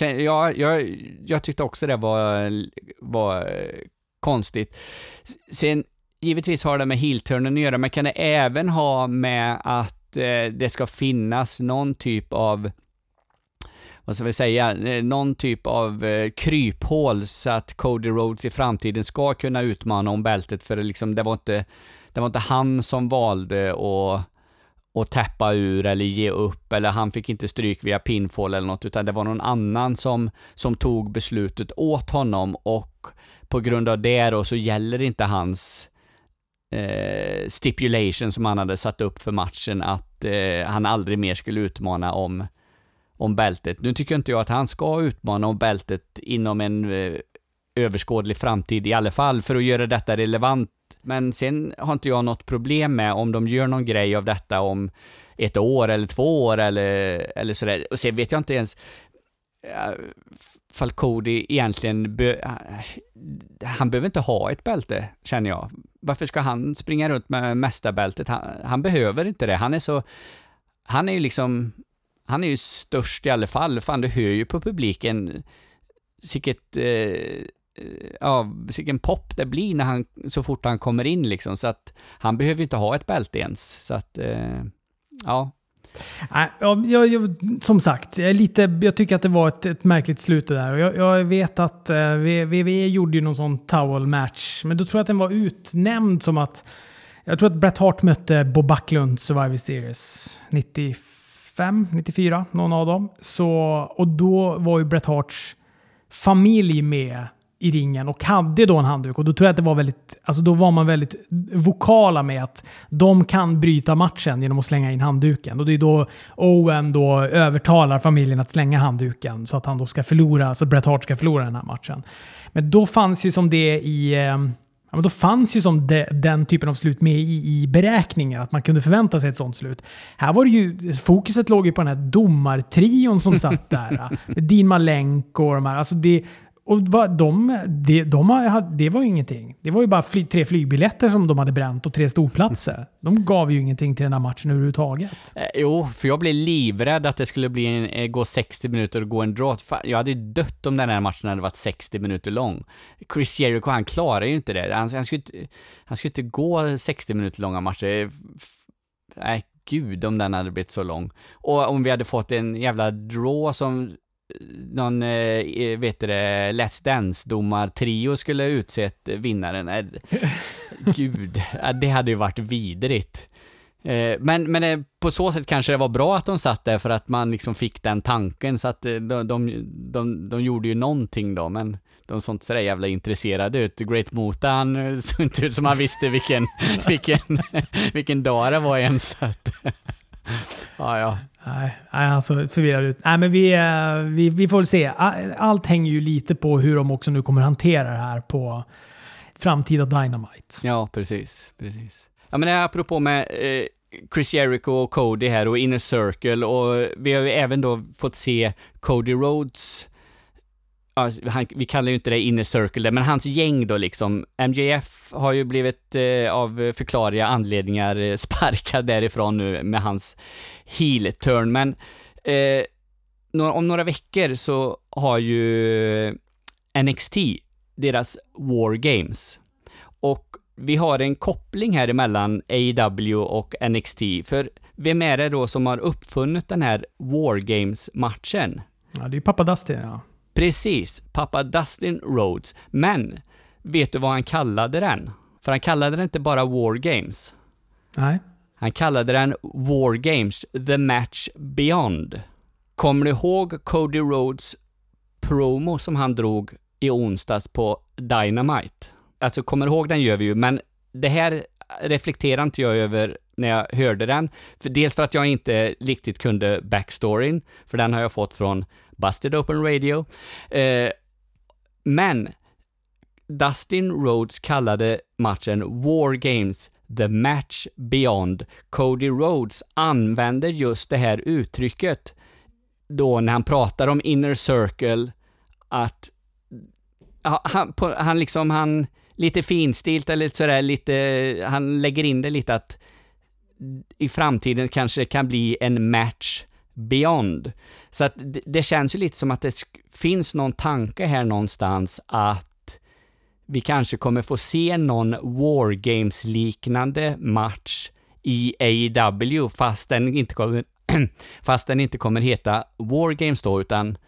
Ja, jag, jag tyckte också det var, var konstigt. Sen, givetvis har det med heel-turnen att göra, men kan det även ha med att eh, det ska finnas någon typ av vad ska vi säga, eh, någon typ av eh, kryphål så att Cody Rhodes i framtiden ska kunna utmana om bältet, för det, liksom, det, var inte, det var inte han som valde att och täppa ur eller ge upp eller han fick inte stryk via pinfall eller något utan det var någon annan som, som tog beslutet åt honom och på grund av det då så gäller inte hans eh, stipulation som han hade satt upp för matchen att eh, han aldrig mer skulle utmana om om bältet. Nu tycker inte jag att han ska utmana om bältet inom en eh, överskådlig framtid i alla fall, för att göra detta relevant. Men sen har inte jag något problem med om de gör någon grej av detta om ett år eller två år eller, eller sådär. Och sen vet jag inte ens eh, Falcodi egentligen, be, eh, han behöver inte ha ett bälte, känner jag. Varför ska han springa runt med mästarbältet? Han, han behöver inte det. Han är så, han är ju liksom, han är ju störst i alla fall. Fan, du hör ju på publiken sicket, eh, ja, sicken pop det blir när han, så fort han kommer in liksom, så att han behöver inte ha ett bälte ens. Så att, eh, ja. Äh, ja, jag, jag, som sagt, jag, lite, jag tycker att det var ett, ett märkligt slut det där. Jag, jag vet att eh, WWE gjorde ju någon sån towel match, men då tror jag att den var utnämnd som att jag tror att Bret Hart mötte Bob Backlund Survivor Series 95, 94, någon av dem. Så, och då var ju Bret Harts familj med i ringen och hade då en handduk. Och då tror jag att det var väldigt, alltså då var man väldigt vokala med att de kan bryta matchen genom att slänga in handduken. Och det är då Owen då övertalar familjen att slänga handduken så att han då ska förlora, så att Bret Hart ska förlora den här matchen. Men då fanns ju som det i eh, men då fanns ju som de, den typen av slut med i, i beräkningen, att man kunde förvänta sig ett sånt slut. Här var det ju, fokuset låg ju på den här domartrion som satt där. Dean Malenko och de här. Alltså det, och de, de, de, det var ju ingenting. Det var ju bara fly, tre flygbiljetter som de hade bränt och tre storplatser. De gav ju ingenting till den här matchen överhuvudtaget. Eh, jo, för jag blev livrädd att det skulle bli en, eh, gå 60 minuter och gå en draw. Jag hade ju dött om den här matchen hade varit 60 minuter lång. Chris Jericho, han klarar ju inte det. Han, han, skulle, han skulle inte gå 60 minuter långa matcher. Nej, gud om den hade blivit så lång. Och om vi hade fått en jävla draw som någon, eh, vet du det, Let's Dance-domartrio skulle utsett vinnaren. Eh, gud, det hade ju varit vidrigt. Eh, men, men eh, på så sätt kanske det var bra att de satt där för att man liksom fick den tanken så att de, de, de, de gjorde ju någonting då, men de såg inte sådär jävla intresserade ut. Great Mota, han såg inte ut som han visste vilken, vilken, vilken dag det var ens. ja, ja. Nej, han såg förvirrad ut. Nej, men vi, eh, vi, vi får väl se. Allt hänger ju lite på hur de också nu kommer hantera det här på framtida Dynamite. Ja, precis. precis. Ja, men eh, apropå med eh, Chris Jericho och Cody här och Inner Circle och vi har ju även då fått se Cody Rhodes han, vi kallar ju inte det inner circle men hans gäng då liksom. MJF har ju blivit eh, av förklarliga anledningar eh, sparkad därifrån nu med hans heel turn, men eh, om några veckor så har ju NXT deras War Games. Och vi har en koppling här emellan AEW och NXT, för vem är det då som har uppfunnit den här War Games-matchen? Ja, det är ju pappa Dusty, ja. Precis, pappa Dustin Rhodes. Men, vet du vad han kallade den? För han kallade den inte bara War Games. Nej. Han kallade den War Games, The Match Beyond. Kommer du ihåg Cody Rhodes promo som han drog i onsdags på Dynamite? Alltså, kommer du ihåg den gör vi ju, men det här reflekterar inte jag över när jag hörde den. För dels för att jag inte riktigt kunde backstoryn, för den har jag fått från Busted Open Radio. Eh, men Dustin Rhodes kallade matchen War Games The Match Beyond. Cody Rhodes använder just det här uttrycket då när han pratar om Inner Circle, att han, han liksom, han, lite finstilt eller sådär, lite, han lägger in det lite att i framtiden kanske det kan bli en match beyond. Så att det, det känns ju lite som att det finns någon tanke här någonstans att vi kanske kommer få se någon War Games-liknande match i AEW fast den inte kommer, fast den inte kommer heta War Games då, utan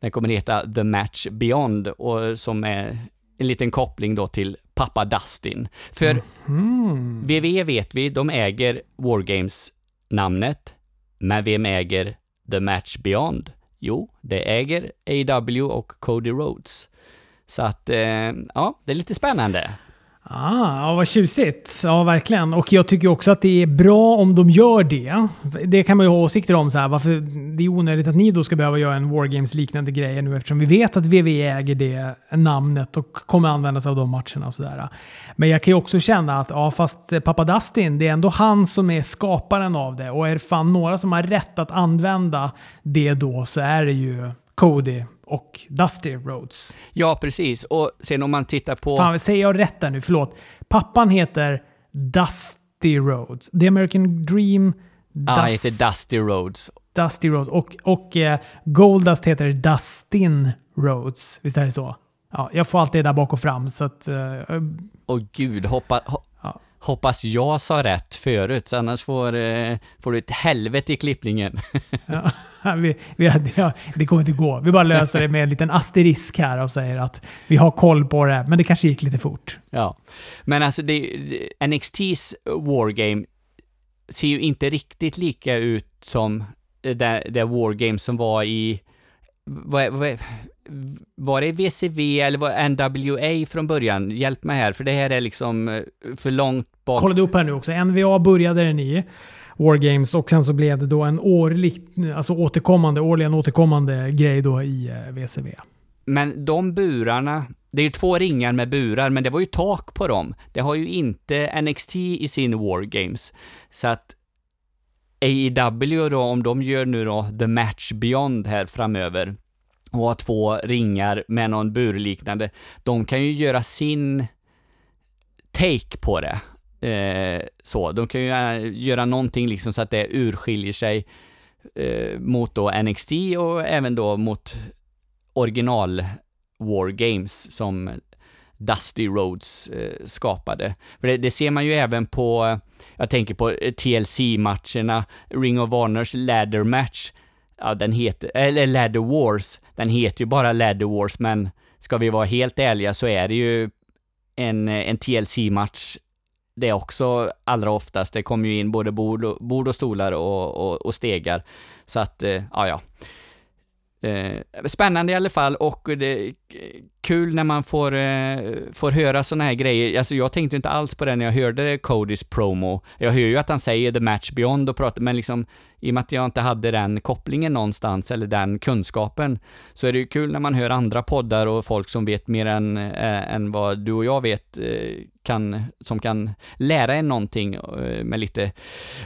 den kommer heta The Match Beyond och som är en liten koppling då till pappa Dustin. För mm. WWE vet vi, de äger War Games-namnet, men vem äger The Match Beyond? Jo, det äger AW och Cody Rhodes. Så att, eh, ja, det är lite spännande. Ah, ja, vad tjusigt. Ja, verkligen. Och jag tycker också att det är bra om de gör det. Det kan man ju ha åsikter om. Så här, varför det är onödigt att ni då ska behöva göra en Wargames-liknande grej nu eftersom vi vet att WWE äger det namnet och kommer använda sig av de matcherna och sådär. Men jag kan ju också känna att, ja fast pappa Dustin, det är ändå han som är skaparen av det. Och är det fan några som har rätt att använda det då så är det ju Cody och Dusty Rhodes. Ja, precis. Och sen om man tittar på... Fan, säger jag rätt där nu? Förlåt. Pappan heter Dusty Rhodes. The American Dream... Ja, ah, han heter Dusty Rhodes. Dusty Rhodes. Och, och eh, Goldust heter Dustin Rhodes. Visst är det så? ja, jag får alltid det där bak och fram. Så att, uh, Åh gud, hoppa, ho Ja. hoppas jag sa rätt förut, annars får, eh, får du ett helvete i klippningen. ja, vi, vi, ja, det kommer inte gå. Vi bara löser det med en liten asterisk här och säger att vi har koll på det, men det kanske gick lite fort. ja. Men alltså, det, NXT's Wargame ser ju inte riktigt lika ut som det, det Wargame som var i... Vad, vad, var det VCV eller var NWA från början? Hjälp mig här, för det här är liksom eh, för långt bak. Kollade upp här nu också. NVA började den i Wargames och sen så blev det då en årlig, alltså återkommande, årligen återkommande grej då i eh, WCW. VCV. Men de burarna, det är ju två ringar med burar, men det var ju tak på dem. Det har ju inte NXT i sin Wargames. Så att AEW då, om de gör nu då The Match Beyond här framöver och har två ringar med någon burliknande, de kan ju göra sin take på det. Eh, så, de kan ju eh, göra någonting liksom så att det urskiljer sig eh, mot då NXT och även då mot original War Games som Dusty Rhodes eh, skapade. För det, det ser man ju även på, jag tänker på eh, TLC-matcherna, Ring of Honors ladder match, ja den heter, eller ladder wars, den heter ju bara ladder wars, men ska vi vara helt ärliga så är det ju en, en TLC-match det också allra oftast. Det kommer ju in både bord och, bord och stolar och, och, och stegar. Så att, eh, ja ja. Eh, spännande i alla fall och det är kul när man får, eh, får höra sådana här grejer. Alltså jag tänkte inte alls på det när jag hörde Codys promo. Jag hör ju att han säger the match beyond och pratar, men liksom i och med att jag inte hade den kopplingen någonstans eller den kunskapen så är det ju kul när man hör andra poddar och folk som vet mer än, eh, än vad du och jag vet eh, kan, som kan lära en någonting eh, med lite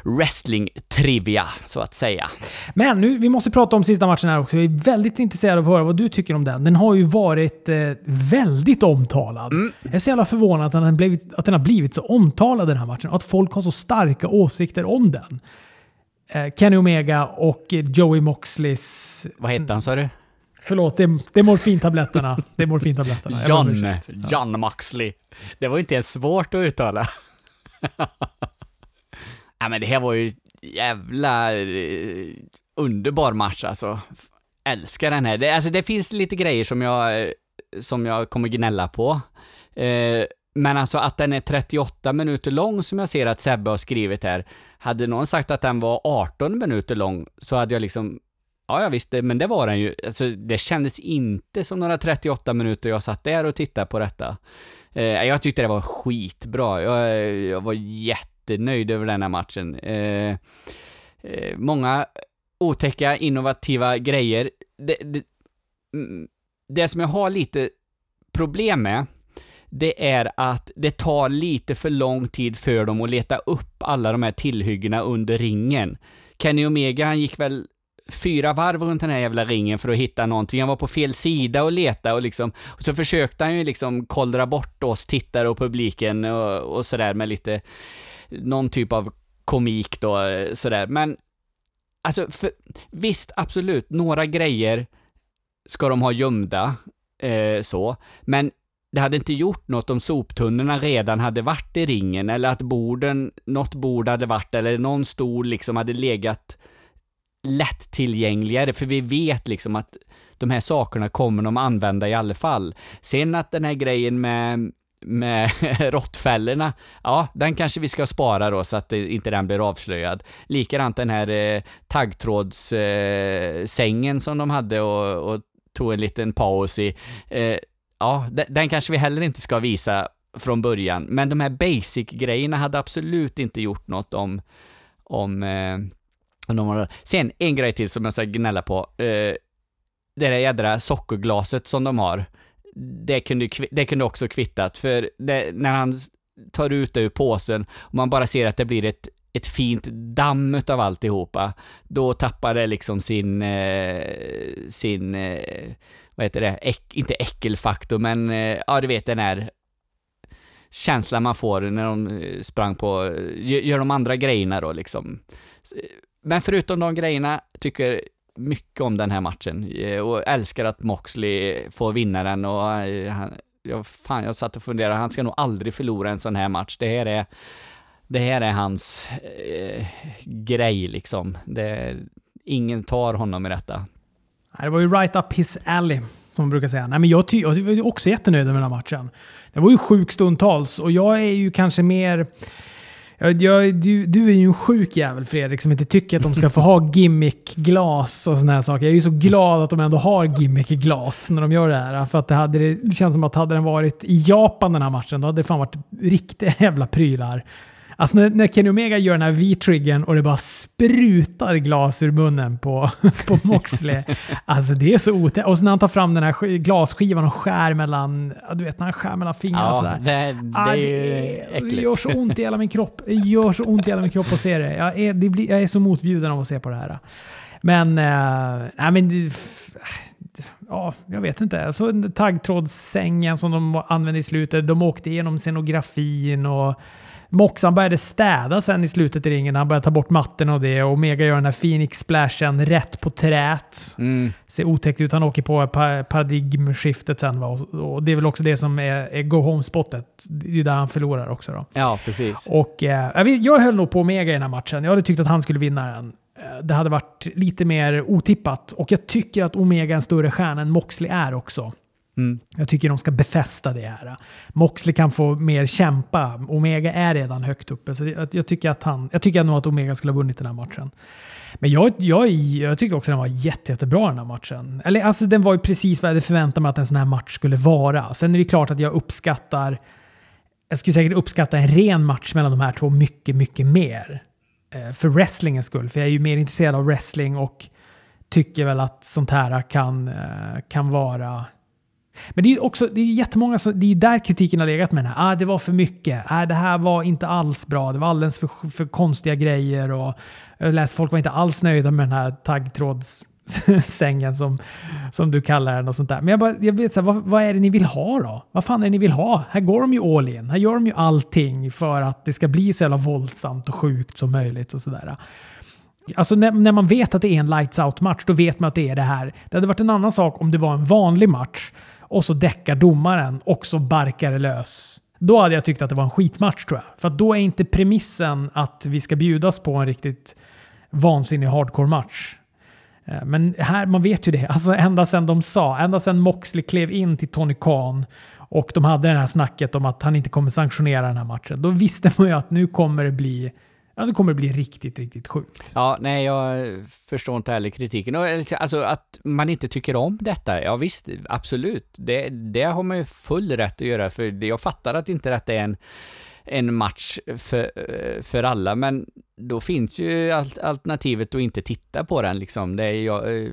wrestling-trivia, så att säga. Men nu, vi måste prata om sista matchen här också. Jag är väldigt intresserad av att höra vad du tycker om den. Den har ju varit eh, väldigt omtalad. Jag är så jävla förvånad att den, har blivit, att den har blivit så omtalad den här matchen att folk har så starka åsikter om den. Eh, Kenny Omega och Joey Moxleys... Vad hette han sa du? Förlåt, det är, det är morfintabletterna. Det är morfintabletterna. Ursäkt. John Moxley. Det var inte ens svårt att uttala. ja, men det här var ju jävla eh, underbar match alltså. Älskar den här. Det, alltså det finns lite grejer som jag, eh, som jag kommer gnälla på. Eh, men alltså att den är 38 minuter lång som jag ser att Sebbe har skrivit här. Hade någon sagt att den var 18 minuter lång så hade jag liksom Ja, jag visste, men det var den ju. Alltså, det kändes inte som några 38 minuter jag satt där och tittade på detta. Eh, jag tyckte det var skitbra. Jag, jag var jättenöjd över den här matchen. Eh, eh, många otäcka, innovativa grejer. Det, det, mm, det som jag har lite problem med, det är att det tar lite för lång tid för dem att leta upp alla de här tillhyggena under ringen. Kenny Omega, han gick väl fyra varv runt den här jävla ringen för att hitta någonting. Han var på fel sida och letade och liksom, och så försökte han ju liksom kollra bort oss tittare och publiken och, och sådär med lite, någon typ av komik då, sådär. Men, alltså, för, visst, absolut, några grejer ska de ha gömda, eh, så, men det hade inte gjort något om soptunnorna redan hade varit i ringen eller att borden, något bord hade varit eller någon stol liksom hade legat lättillgängligare, för vi vet liksom att de här sakerna kommer de använda i alla fall. Sen att den här grejen med med råttfällorna, ja, den kanske vi ska spara då så att inte den blir avslöjad. Likadant den här eh, taggtrådssängen eh, som de hade och, och, tog en liten paus i. Eh, ja, den, den kanske vi heller inte ska visa från början, men de här basic-grejerna hade absolut inte gjort något om, om eh, om de har- Sen en grej till som jag ska gnälla på. Eh, det där jädra sockerglaset som de har. Det kunde, det kunde också kvittat, för det, när han tar ut det ur påsen och man bara ser att det blir ett, ett fint damm utav alltihopa, då tappar det liksom sin, eh, sin, eh, vad heter det, Äck, inte äckelfaktor, men eh, ja, du vet den här känslan man får när de eh, sprang på, eh, gör, gör de andra grejerna då liksom. Men förutom de grejerna tycker mycket om den här matchen eh, och älskar att Moxley får vinna den och eh, han, jag, fan, jag satt och funderade, han ska nog aldrig förlora en sån här match. Det här är, det här är hans eh, grej liksom. Det, ingen tar honom i detta. Det var ju right up his alley, som man brukar säga. Nej, men jag, ty- jag var också jättenöjd med den här matchen. Det var ju sjuk stundtals och jag är ju kanske mer... Jag, jag, du, du är ju en sjuk jävel Fredrik som inte tycker att de ska få ha gimmick-glas och såna här saker. Jag är ju så glad att de ändå har gimmick-glas när de gör det här. För att det, hade, det känns som att hade den varit i Japan den här matchen, då hade det fan varit riktiga jävla prylar. Alltså när, när Kenny Omega gör den här V-triggern och det bara sprutar glas ur munnen på, på Moxley. Alltså det är så otäckt. Och så när han tar fram den här sk- glasskivan och skär mellan, du vet när han skär mellan fingrarna Ja, sådär. det, det Ah, är det, det gör så ont i hela min kropp. Det gör så ont i hela min kropp att se det. Jag är, det blir, jag är så motbjuden av att se på det här. Men, eh, nej men, ja, jag vet inte. Alltså taggtrådssängen som de använde i slutet. De åkte igenom scenografin och Moxan började städa sen i slutet i ringen. Han började ta bort mattorna och det. Och Omega gör den här Phoenix-splashen rätt på trät. Mm. Ser otäckt ut. Han åker på pa- paradigmskiftet sen. Va? Och, det är väl också det som är, är go home-spottet. Det är där han förlorar också. Då. Ja, precis. Och eh, jag höll nog på Omega i den här matchen. Jag hade tyckt att han skulle vinna den. Eh, Det hade varit lite mer otippat. Och jag tycker att Omega är en större stjärna än Moxley är också. Mm. Jag tycker de ska befästa det här. Moxley kan få mer kämpa. Omega är redan högt uppe. Så jag, jag, tycker, att han, jag tycker nog att Omega skulle ha vunnit den här matchen. Men jag, jag, jag tycker också att den var jätte, jättebra den här matchen. Eller alltså den var ju precis vad jag hade förväntat mig att en sån här match skulle vara. Sen är det klart att jag uppskattar jag skulle säkert uppskatta en ren match mellan de här två mycket, mycket mer. Eh, för wrestlingens skull. För jag är ju mer intresserad av wrestling och tycker väl att sånt här kan, eh, kan vara... Men det är ju också, det är ju jättemånga som, det är ju där kritiken har legat med den här. Ah, det var för mycket. Ah, det här var inte alls bra. Det var alldeles för, för konstiga grejer och jag läste folk var inte alls nöjda med den här taggtrådssängen som, som du kallar den och sånt där. Men jag, bara, jag vet så här, vad, vad är det ni vill ha då? Vad fan är det ni vill ha? Här går de ju all in. Här gör de ju allting för att det ska bli så jävla våldsamt och sjukt som möjligt och sådär. Alltså när, när man vet att det är en lights out-match, då vet man att det är det här. Det hade varit en annan sak om det var en vanlig match och så däckar domaren och så barkar det lös. Då hade jag tyckt att det var en skitmatch tror jag. För att då är inte premissen att vi ska bjudas på en riktigt vansinnig hardcore-match. Eh, men här, man vet ju det. Alltså ända sedan de sa, ända sedan Moxley klev in till Tony Khan och de hade det här snacket om att han inte kommer sanktionera den här matchen. Då visste man ju att nu kommer det bli, ja, det kommer bli riktigt, riktigt sjukt. Ja, nej, jag förstår inte heller kritiken. Alltså, alltså att man inte tycker om detta, ja visst, absolut. Det, det har man ju full rätt att göra, för jag fattar att inte detta är en, en match för, eh, för alla, men då finns ju alternativet att inte titta på den liksom. Det är jag, eh,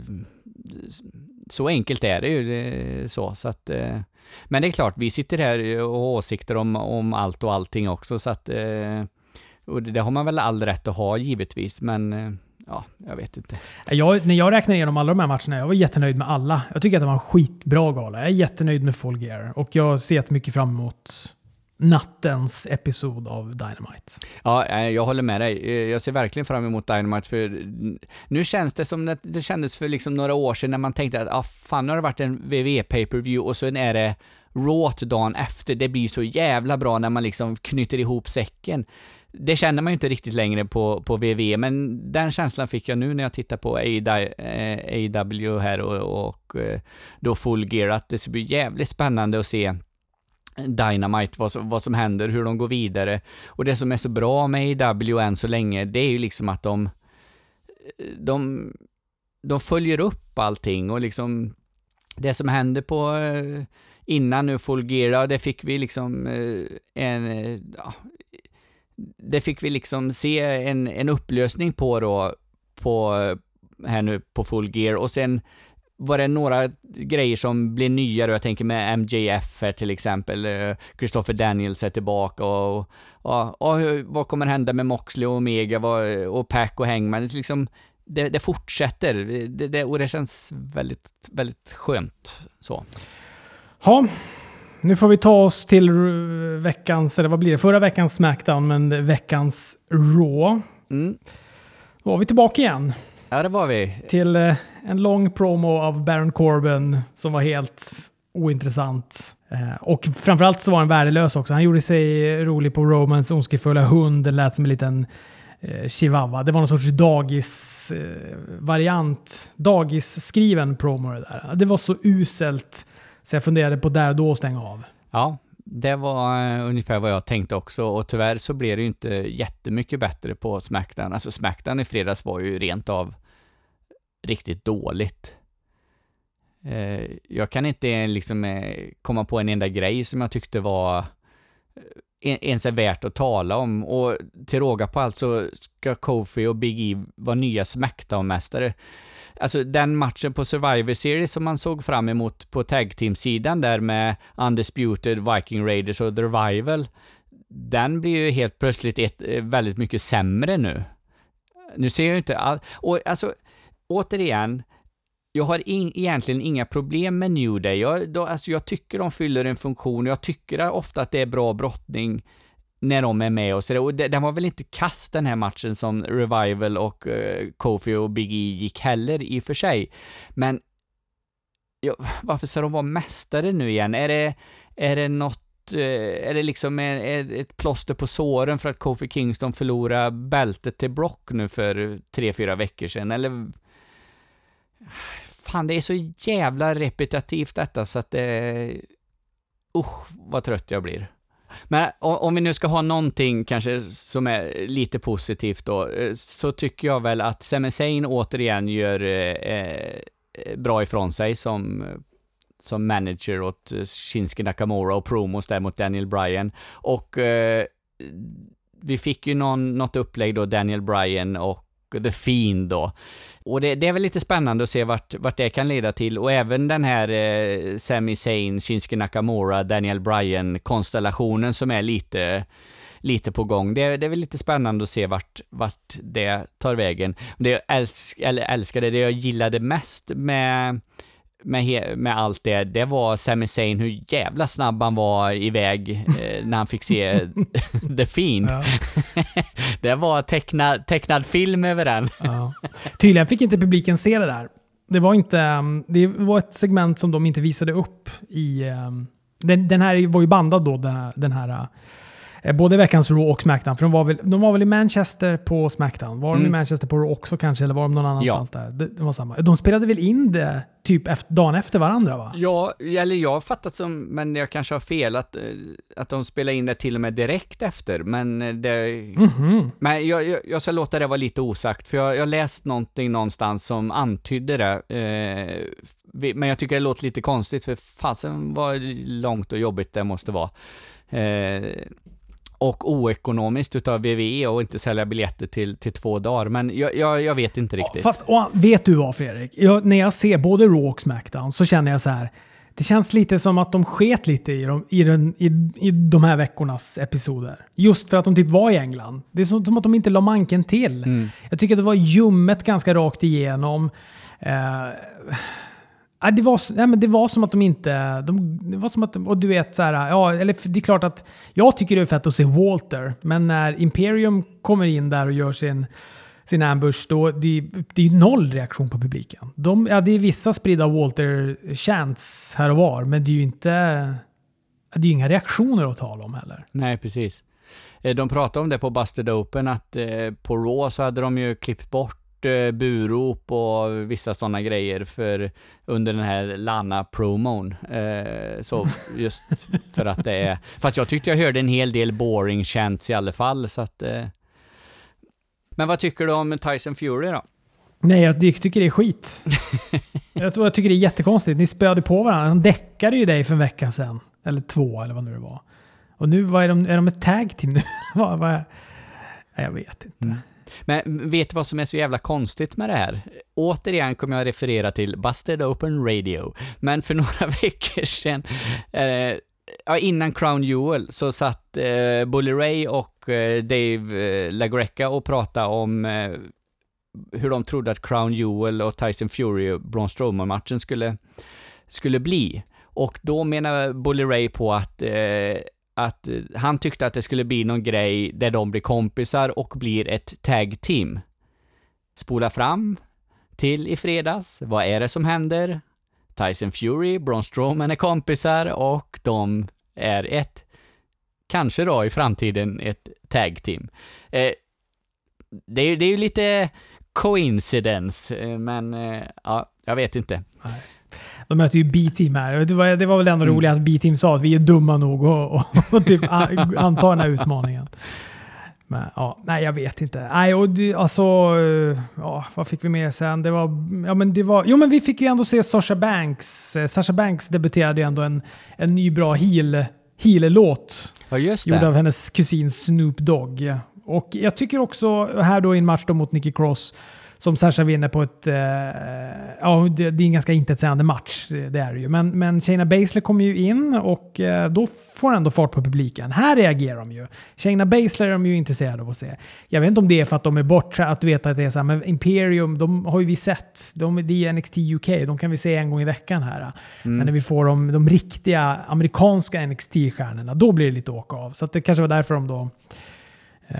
så enkelt är det ju, det, så, så att eh, men det är klart, vi sitter här och har åsikter om, om allt och allting också, så att eh, och det, det har man väl all rätt att ha givetvis, men eh, ja, jag vet inte. Jag, när jag räknar igenom alla de här matcherna, jag var jättenöjd med alla. Jag tycker att det var en skitbra gala. Jag är jättenöjd med Full Gear och jag ser jättemycket fram emot nattens episod av Dynamite. Ja, eh, jag håller med dig. Eh, Jag ser verkligen fram emot Dynamite, för nu känns det som det, det kändes för liksom några år sedan när man tänkte att ah, fan, nu har det varit en WWE pay-per-view och sen är det Raw dagen efter. Det blir så jävla bra när man liksom knyter ihop säcken. Det känner man ju inte riktigt längre på, på VV, men den känslan fick jag nu när jag tittar på AW eh, här och, och eh, då Full Gear, att det ska bli jävligt spännande att se Dynamite, vad som, vad som händer, hur de går vidare. Och det som är så bra med AW än så länge, det är ju liksom att de, de, de följer upp allting och liksom det som händer på eh, innan nu Full Gear, det fick vi liksom en, ja, det fick vi liksom se en, en upplösning på då, på, här nu på Full Gear. Och sen var det några grejer som blev nya då, jag tänker med MJF här till exempel, eh, Christopher Daniels är tillbaka och, och, och vad kommer hända med Moxley och Omega vad, och Pack och Hangman, det, liksom, det, det fortsätter. Det, det, och det känns väldigt, väldigt skönt så. Ja, nu får vi ta oss till veckans, eller vad blir det? Förra veckans Smackdown, men veckans Raw. Mm. Då var vi tillbaka igen. Ja, det var vi. Till eh, en lång promo av Baron Corbin som var helt ointressant. Eh, och framförallt så var han värdelös också. Han gjorde sig rolig på Romans ondskefulla hund. Den lät som en liten eh, chihuahua. Det var någon sorts dagis-variant. Eh, dagis-skriven promo det där. Det var så uselt så jag funderade på där och då att stänga av. Ja, det var eh, ungefär vad jag tänkte också och tyvärr så blev det ju inte jättemycket bättre på Smackdown. Alltså Smackdown i fredags var ju rent av riktigt dåligt. Eh, jag kan inte liksom eh, komma på en enda grej som jag tyckte var ens är värt att tala om och till råga på allt så ska Kofi och Big E vara nya Smackdown-mästare alltså den matchen på Survivor Series som man såg fram emot på tag team-sidan där med Undisputed, Viking Raiders och The Revival, den blir ju helt plötsligt ett, eh, väldigt mycket sämre nu. Nu ser jag ju inte all, och alltså, återigen, jag har in, egentligen inga problem med New Day. Jag, då, alltså jag tycker de fyller en funktion, jag tycker ofta att det är bra brottning när de är med och så Och den var väl inte kast den här matchen som Revival och uh, Kofi och Big E gick heller i och för sig. Men ja, varför ska de vara mästare nu igen? Är det, är det något eh, är det liksom ett plåster på såren för att Kofi Kingston förlorade bältet till Brock nu för tre, fyra veckor sedan? Eller fan, det är så jävla repetitivt detta så att det... Usch, vad trött jag blir. Men om vi nu ska ha någonting kanske som är lite positivt då, eh, så tycker jag väl att Sami återigen gör eh, eh, bra ifrån sig som, som manager åt Shinski Nakamura och promos där mot Daniel Bryan. Och eh, vi fick ju någon, något upplägg då, Daniel Bryan och The Fiend då. Och det, det, är väl lite spännande att se vart, vart det kan leda till och även den här eh, Sami Zayn, Shinsuke Nakamura, Daniel Bryan-konstellationen som är lite lite på gång. Det, det, är väl lite spännande att se vart, vart det tar vägen. Det jag älsk, eller älskade, det jag gillade mest med med, med allt det, det var Sami Zayn, hur jävla snabb han var iväg eh, när han fick se The Fiend. Ja. det var tecknad, tecknad film över den. ja. Tydligen fick inte publiken se det där. Det var inte, um, det var ett segment som de inte visade upp i, um, den, den här var ju bandad då, den här, den här både veckans Raw och Smackdown. För de var väl, de var väl i Manchester på Smackdown? Var de mm. i Manchester på Raw också kanske? Eller var de någon annanstans ja. där? Det, det, var samma. De spelade väl in det typ efter, dagen efter varandra va? Ja, eller jag har fattat som, men jag kanske har fel, att, eh, att de spelade in det till och med direkt efter. Men eh, det... Mm -hmm. Men jag, jag, jag, ska låta det vara lite osagt, för jag har läst någonting någonstans som antydde det. Eh, men jag tycker det låter lite konstigt, för fasen vad långt och jobbigt det måste vara. Eh, och oekonomiskt utav VVE och inte sälja biljetter till, till två dagar. Men jag, jag, jag vet inte riktigt. Fast vet du vad Fredrik? Jag, när jag ser både Raw och Smackdown så känner jag så här. Det känns lite som att de sket lite i, dem, i, den, i, i de här veckornas episoder. Just för att de typ var i England. Det är som, som att de inte la manken till. Mm. Jag tycker att det var ljummet ganska rakt igenom. Uh, Ja, det, var, nej, men det var som att de inte... De, det var som att, och du vet, så här, ja, eller det är klart att jag tycker det är fett att se Walter, men när Imperium kommer in där och gör sin, sin ambush, då det, det är noll reaktion på publiken. De, ja, det är vissa spridda Walter-chants här och var, men det är ju inte... Det är inga reaktioner att tala om heller. Nej, precis. Eh, de pratade om det på Busted Open, att eh, på Raw så hade de ju klippt bort eh, burop och vissa sådana grejer för under den här Lana-promon. Eh, så just för att det är... Fast jag tyckte jag hörde en hel del boring chants i alla fall, så att... Eh. Men vad tycker du om Tyson Fury då? Nej, jag tycker det är skit. jag, tror, jag tycker det är jättekonstigt. Ni spöade på varandra. Han däckade ju dig för en vecka sedan. Eller två, eller vad nu det var. Och nu vad är, de, är de ett tag team nu? vad, vad, jag vet inte. Mm. Men vet du vad som är så jävla konstigt med det här? Återigen kommer jag referera till Busted Open Radio, men för några veckor sedan, eh, ja, innan Crown Jewel, så satt eh, Bully Ray och eh, Dave eh, LaGreca och pratade om eh, hur de trodde att Crown Jewel och Tyson Fury och Braun Strowman-matchen skulle, skulle bli. Och då menar Bully Ray på att eh, att eh, han tyckte att det skulle bli någon grej där de blir kompisar och blir ett tag team. Spola fram till i fredags. Vad är det som händer? Tyson Fury, Braun Strowman är kompisar och de är ett, kanske då i framtiden, ett tag team. Eh, det är ju det är lite coincidence, eh, men eh, ja, jag vet inte. Nej. De möter ju B-team här. Det var, det var väl ändå Mm. roligt att B-team sa att vi är dumma nog och, och, och typ anta den här utmaningen. Men ja, nej jag vet inte. Nej, och det, alltså, eh, ja, vad fick vi mer sen? Det var, ja men det var, jo men vi fick ju ändå se Sasha Banks. Eh, Sasha Banks debuterade ju ändå en, en ny bra heel, heel-låt. Ja, Gjord det. av hennes kusin Snoop Dogg. Och jag tycker också här då i en match mot Nikki Cross som Sasha vinner på ett... Eh, ja, det, det är en ganska intetsägande match, eh, det är det ju. Men, men Shayna Baszler kommer ju in och eh, då får ändå fart på publiken. Här reagerar de ju. Shayna Baszler är de ju intresserade av att se. Jag vet inte om det är för att de är bort, att du vet att det är så här, men Imperium, de har ju vi sett. De, det är NXT UK, de kan vi se en gång i veckan här. Men när vi får de, de riktiga amerikanska NXT-stjärnorna, då blir det lite åka av. Så att det kanske var därför de då eh,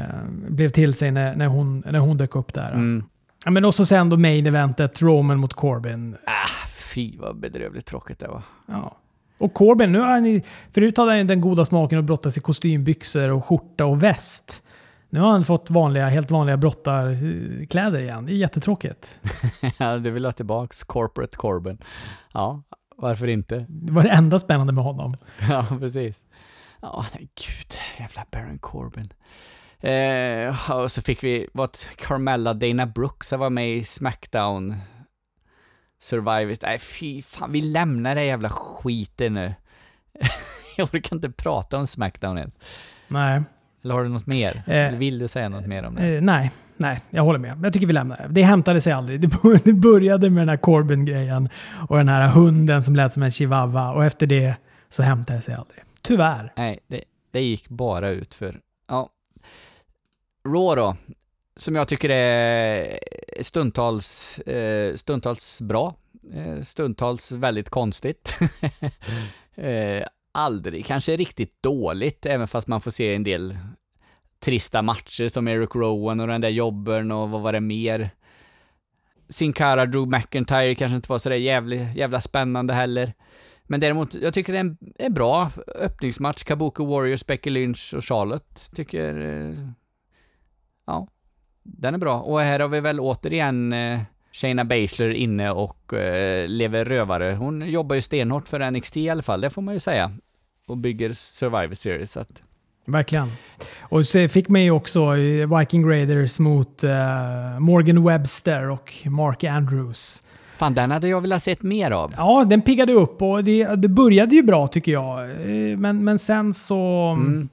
blev till sig när, när, hon, när hon dök upp där. Mm. Ja, men och så sen då main eventet, Roman mot Corbin. Ah, fy vad bedrövligt tråkigt det var. Ja. Och Corbin, nu har han, förut hade han ju den goda smaken att brottas i kostymbyxor och skjorta och väst. Nu har han fått vanliga, helt vanliga brottarkläder igen. Det är jättetråkigt. Ja, du vill ha tillbaks corporate Corbin. Ja, varför inte? Det var det enda spännande med honom. Ja, precis. Ja, nej, gud, jävla Baron Corbin. Eh, och så fick vi, vad Carmella Dana Brooks var med i Smackdown Survivors. Nej, fy fan, vi lämnar det jävla skiten nu. Jag orkar inte prata om Smackdown ens. Nej, Eller har du något mer? Eh, Eller vill du säga något mer om det? eh, nej, nej, jag håller med. Jag tycker vi lämnar det. Det hämtade sig aldrig. Det bör- Det började med den här Corbin-grejen och den här hunden som lät som en chihuahua och efter det så hämtade det sig aldrig. Tyvärr. Nej, det, det gick bara ut för Ja. Raw då, som jag tycker är stundtals, eh, stundtals bra, eh, stundtals väldigt konstigt. Eh, aldrig kanske riktigt dåligt, även fast man får se en del trista matcher som Eric Rowan och den där jobben och vad var det mer? Sin Cara Drew McIntyre kanske inte var sådär jävla, jävla spännande heller. Men däremot, jag tycker det är en, en bra öppningsmatch. Kabuki Warriors, Becky Lynch och Charlotte tycker... Ja, den är bra. Och här har vi väl återigen eh, Shayna Baszler inne och eh, lever rövare. Hon jobbar ju stenhårt för NXT i alla fall, det får man ju säga. Och bygger Survivor Series. Så att, Verkligen. Och så fick man ju också eh, Viking Raiders mot eh, Morgan Webster och Mark Andrews. fan, den hade jag velat sett mer av. Ja, den piggade upp och det, det började ju bra tycker jag. Eh, Men, men sen så... Mm.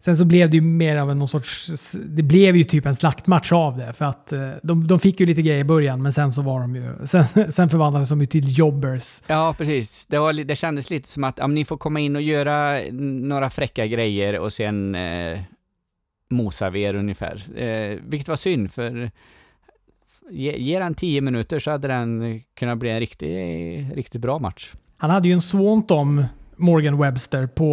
Sen så blev det ju mer av en någon sorts... Det blev ju typ en slaktmatch av det. För att eh, de, de fick ju lite grejer i början, men sen så var de ju... Sen, sen förvandlades de ju till jobbers. Ja, precis. Det, var, det kändes lite som att ja, ni får komma in och göra några fräcka grejer och sen eh, mosar vi er ungefär. Eh, vilket var synd, för ge, ge den 10 minuter så hade den kunnat bli en riktigt, riktigt bra match. Han hade ju en Swanton, Morgan Webster, på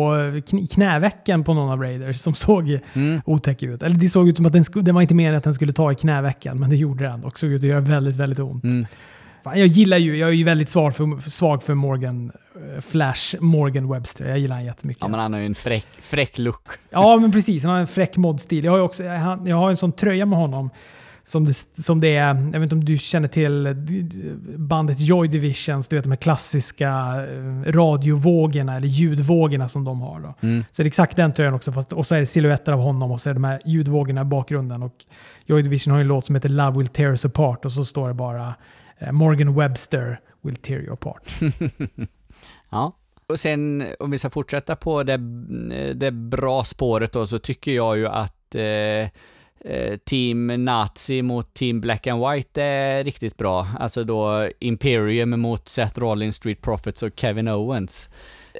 kn- knävecken på någon av Raiders som såg Mm. otäck ut. Eller det såg ut som att den, det var inte meningen att den skulle ta i knävecken, men det gjorde den och såg ut att göra väldigt, väldigt ont. Mm. Fan, jag gillar ju, jag är ju väldigt svag för, svag för Morgan, eh, Flash Morgan Webster. Jag gillar han jättemycket. Ja, men han har ju en fräck, fräck look. Ja, men precis. Han har en fräck modstil. Jag har också, jag har, jag har en sån tröja med honom. Som det, som det är, jag vet inte om du känner till bandet Joy Divisions, du vet de här klassiska eh, radiovågorna eller ljudvågorna som de har. Då. Mm. Så det är exakt den tröjan också, fast, och så är det silhuetter av honom och så är det de här ljudvågorna i bakgrunden. Och Joy Division har en låt som heter Love Will Tear Us Apart och så står det bara eh, Morgan Webster Will Tear You Apart. Ja. Och sen om vi ska fortsätta på det, det bra spåret då så tycker jag ju att eh, Eh, team Nazi mot Team Black and White är riktigt bra. Alltså då Imperium mot Seth Rollins, Street Profits och Kevin Owens.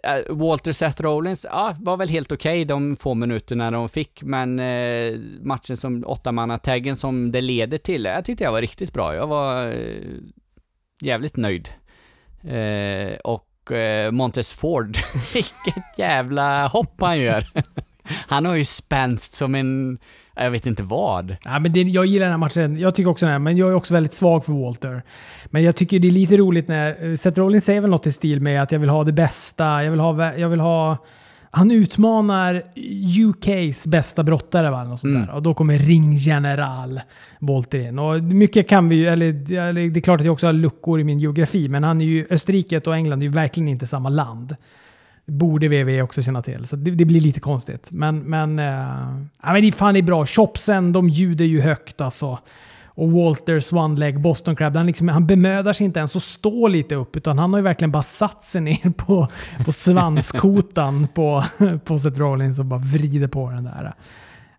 Eh, Walter Seth Rollins, ja, var väl helt okej de få minuterna de fick, men eh, matchen som åttamannataggen som det leder till, jag tyckte jag var riktigt bra. Jag var eh, jävligt nöjd. Eh, och eh, Montes Ford, vilket jävla hopp han gör. han har ju spänst som en, jag vet inte vad. Ja, men det, jag gillar den här matchen. Jag tycker också den här, men jag är också väldigt svag för Walter. Men jag tycker det är lite roligt när Seth Rollins säger väl något i stil med att jag vill ha det bästa. Jag vill ha... Jag vill ha han utmanar UKs bästa brottare va? Något sånt Mm. där. Och då kommer ringgeneral Walter in. Och mycket kan vi ju, eller, eller det är klart att jag också har luckor i min geografi, men han är ju, Österrike och England är ju verkligen inte samma land. Borde WWE också känna till, så det, det blir lite konstigt. Men, men, eh, ja, men det fan det är bra. Chopsen, de ljuder ju högt alltså. Och Walters one leg Boston Crab, han, liksom, han bemödar sig inte ens att stå lite upp, utan han har ju verkligen bara satt sig ner på, på svanskotan på, på Seth Rollins och bara vrider på den där.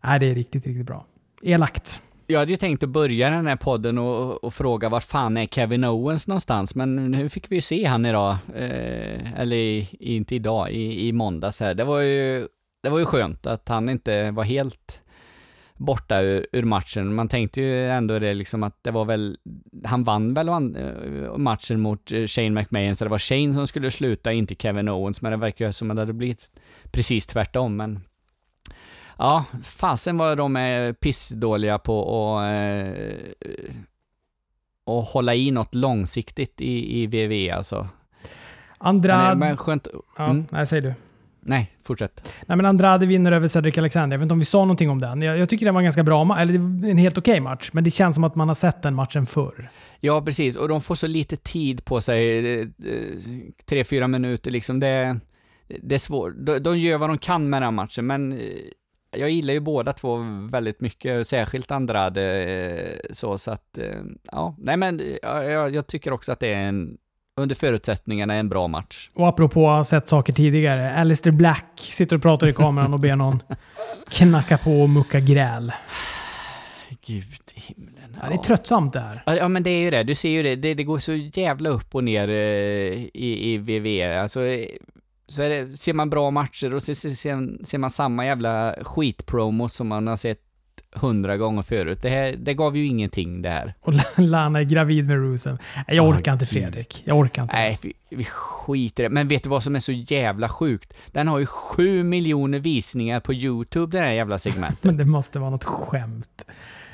Nej, det är riktigt, riktigt bra. Elakt. Jag hade ju tänkt att börja den här podden och, och fråga vart fan är Kevin Owens någonstans, men nu fick vi ju se han idag. Eh, eller i, inte idag, i, i måndags här. Det var ju, det var ju skönt att han inte var helt borta ur, ur matchen. Man tänkte ju ändå det liksom att det var väl, han vann väl eh, matchen mot eh, Shane McMahon, så det var Shane som skulle sluta, inte Kevin Owens, men det verkar ju som att det hade blivit precis tvärtom, men Ja, fasen vad de är pissdåliga på att eh, och hålla i något långsiktigt i, i VV alltså. Men, Andrade... men skönt. ja, Mm. nej, säg du. Nej, fortsätt. Nej, men Andrade vinner över Cedric Alexander. Jag vet inte om vi sa någonting om den. Jag, jag tycker det var en ganska bra match, eller en helt okej match, men det känns som att man har sett den matchen förr. Ja, precis. Och de får så lite tid på sig. eh, eh, Tre, fyra minuter liksom. Det, det är svårt. De, de gör vad de kan med den matchen, men eh, jag gillar ju båda två väldigt mycket, särskilt Andrade eh, så, så att, eh, ja, nej men ja, jag, jag tycker också att det är en, under förutsättningarna, en bra match. Och apropå att ha sett saker tidigare. Alistair Black sitter och pratar i kameran och ber någon knacka på och mucka gräl. Gud i himlen. Ja, det är tröttsamt det här. Ja, ja, men det är ju det. Du ser ju det. Det, det går så jävla upp och ner eh, i, i VV. Alltså, eh, så det, ser man bra matcher och så ser, ser, ser man samma jävla skitpromo som man har sett hundra gånger förut. Det, här, det gav ju ingenting det här. Och Lana är gravid med Rusev. Jag Ah, orkar inte gud. Fredrik. Jag orkar inte. Nej, vi, vi skiter det. Men vet du vad som är så jävla sjukt? Den har ju sju miljoner visningar på YouTube, det här jävla segmentet. Men det måste vara något skämt.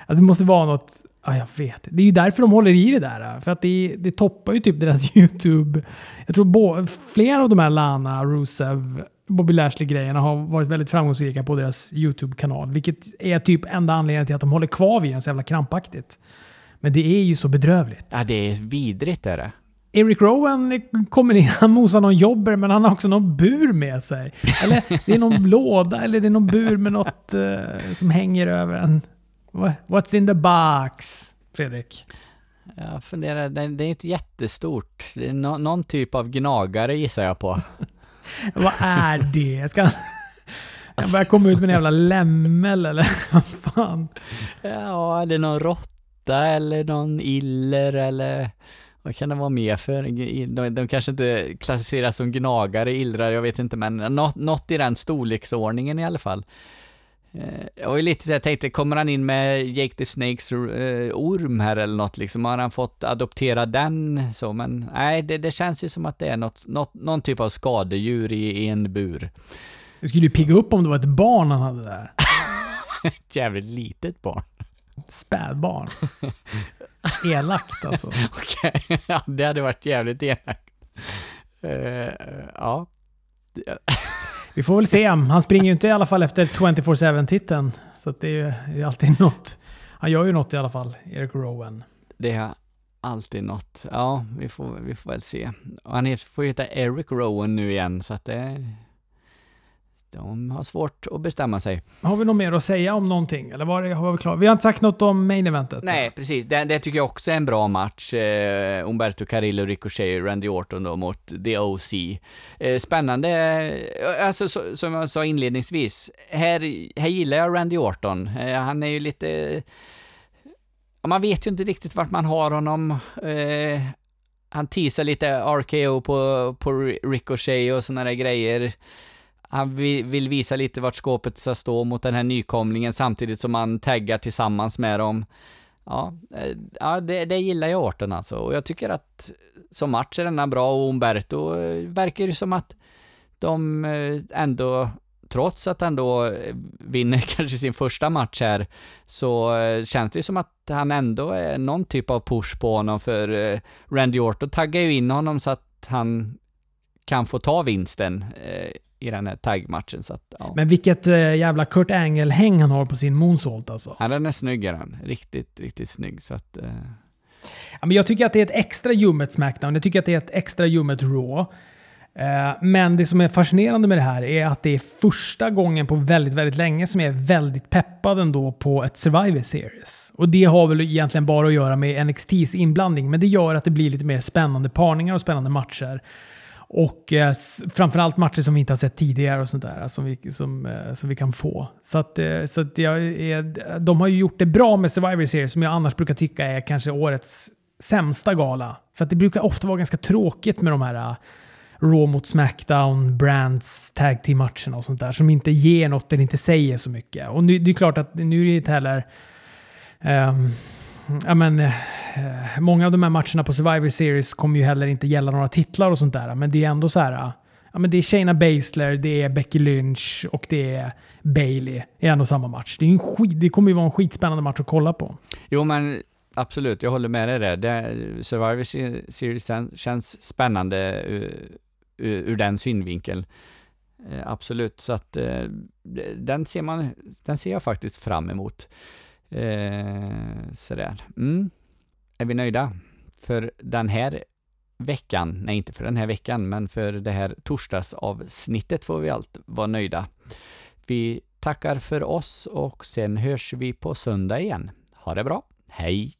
Alltså, det måste vara något... Ja, jag vet. Det är ju därför de håller i det där. För att det, det toppar ju typ deras YouTube. Jag tror bo, flera av de här Lana, Rusev, Bobby Lashley-grejerna har varit väldigt framgångsrika på deras YouTube-kanal. Vilket är typ enda anledningen till att de håller kvar vid den så jävla krampaktigt. Men det är ju så bedrövligt. Ja, det är vidrigt är det. Eric Rowan kommer in, han mosar någon jobber men han har också någon bur med sig. Eller det är någon låda eller det är någon bur med något eh, som hänger över en. What- What's in the box? Fredrik. Jag funderar, det, det är inte jättestort. Det är nå- någon typ av gnagare gissar jag på. Vad är det? Ska jag börja komma ut med en jävla lämmel eller vad fan? Ja, det är någon råtta eller någon iller eller vad kan det vara mer för? De, de kanske inte klassificeras som gnagare, illrar, jag vet inte, men något, något i den storleksordningen i alla fall. Jag var ju lite så jag tänkte, kommer han in med Jake the Snakes eh, orm här eller något liksom? Har han fått adoptera den så? Men nej, det, det känns ju som att det är något, något, någon typ av skadedjur i, i en bur. Det skulle ju pigga upp om det var ett barn han hade där. Ett jävligt litet barn. Spädbarn. Elakt alltså. Okej, ja, det hade varit jävligt elakt. Eh, ja. Vi får väl se. Han springer ju inte i alla fall efter 24-7-titeln. Så att det är ju alltid något. Han gör ju något i alla fall, Eric Rowan. Det är alltid något. Ja, vi får, vi får väl se. Och han får ju heta Eric Rowan nu igen, så att det... De har svårt att bestämma sig. Har vi något mer att säga om någonting? Eller var det, har vi klart? Vi har inte sagt något om main eventet. Nej, precis. Det, det tycker jag också är en bra match. Eh, Umberto Carrillo, Ricochet, Randy Orton då mot The OC. Eh, spännande. Eh, Alltså, så, som jag sa inledningsvis, här, här gillar jag Randy Orton. Eh, han är ju lite... Man vet ju inte riktigt vart man har honom. Eh, han teasar lite RKO på, på Ricochet och sådana där grejer. Han vill visa lite vart skåpet ska stå mot den här nykomlingen samtidigt som han taggar tillsammans med dem. Ja, eh, ja det, det gillar jag Orton alltså. Och jag tycker att som match är denna bra och Umberto eh, verkar ju som att de eh, ändå trots att han då vinner kanske sin första match här, så känns det ju som att han ändå är någon typ av push på honom, för Randy Orton taggar ju in honom så att han kan få ta vinsten i den här taggmatchen. Så att, ja. Men vilket jävla Kurt Angle-häng han har på sin moonsault alltså. Ja, den är snygg den. Riktigt, riktigt snygg. Så att, ja, men jag tycker att det är ett extra ljummet Smackdown. Jag tycker att det är ett extra ljummet Raw. Eh, men det som är fascinerande med det här är att det är första gången på väldigt, väldigt länge som jag är väldigt peppad ändå på ett Survivor Series. Och det har väl egentligen bara att göra med NXTs inblandning, men det gör att det blir lite mer spännande parningar och spännande matcher. Och eh, framförallt matcher som vi inte har sett tidigare och sånt där, eh, som vi, som, eh, som vi kan få. Så, att, eh, så att jag är, de har ju gjort det bra med Survivor Series, som jag annars brukar tycka är kanske årets sämsta gala. För att det brukar ofta vara ganska tråkigt med de här eh, Raw mot Smackdown, Brands, Tag Team-matcherna och sånt där som inte ger något eller inte säger så mycket. Och nu, det är klart att nu är det inte heller... Um, ja, men, eh, många av de här matcherna på Survivor Series kommer ju heller inte gälla några titlar och sånt där. Men det är ändå så här... Ja, men det är Shayna Baszler, det är Becky Lynch och det är Bailey i en och samma match. Det, är en skit, det kommer ju vara en skitspännande match att kolla på. Jo, men absolut, jag håller med dig där. Det, Survivor Series känns spännande eh, ur, ur den synvinkeln. Eh, absolut, så att den ser man, den ser jag faktiskt fram emot. Eh, sådär. Mm. Är vi nöjda? För den här veckan, nej inte för den här veckan, men för det här torsdagsavsnittet får vi allt vara nöjda. Vi tackar för oss och sen hörs vi på söndag igen. Ha det bra. Hej!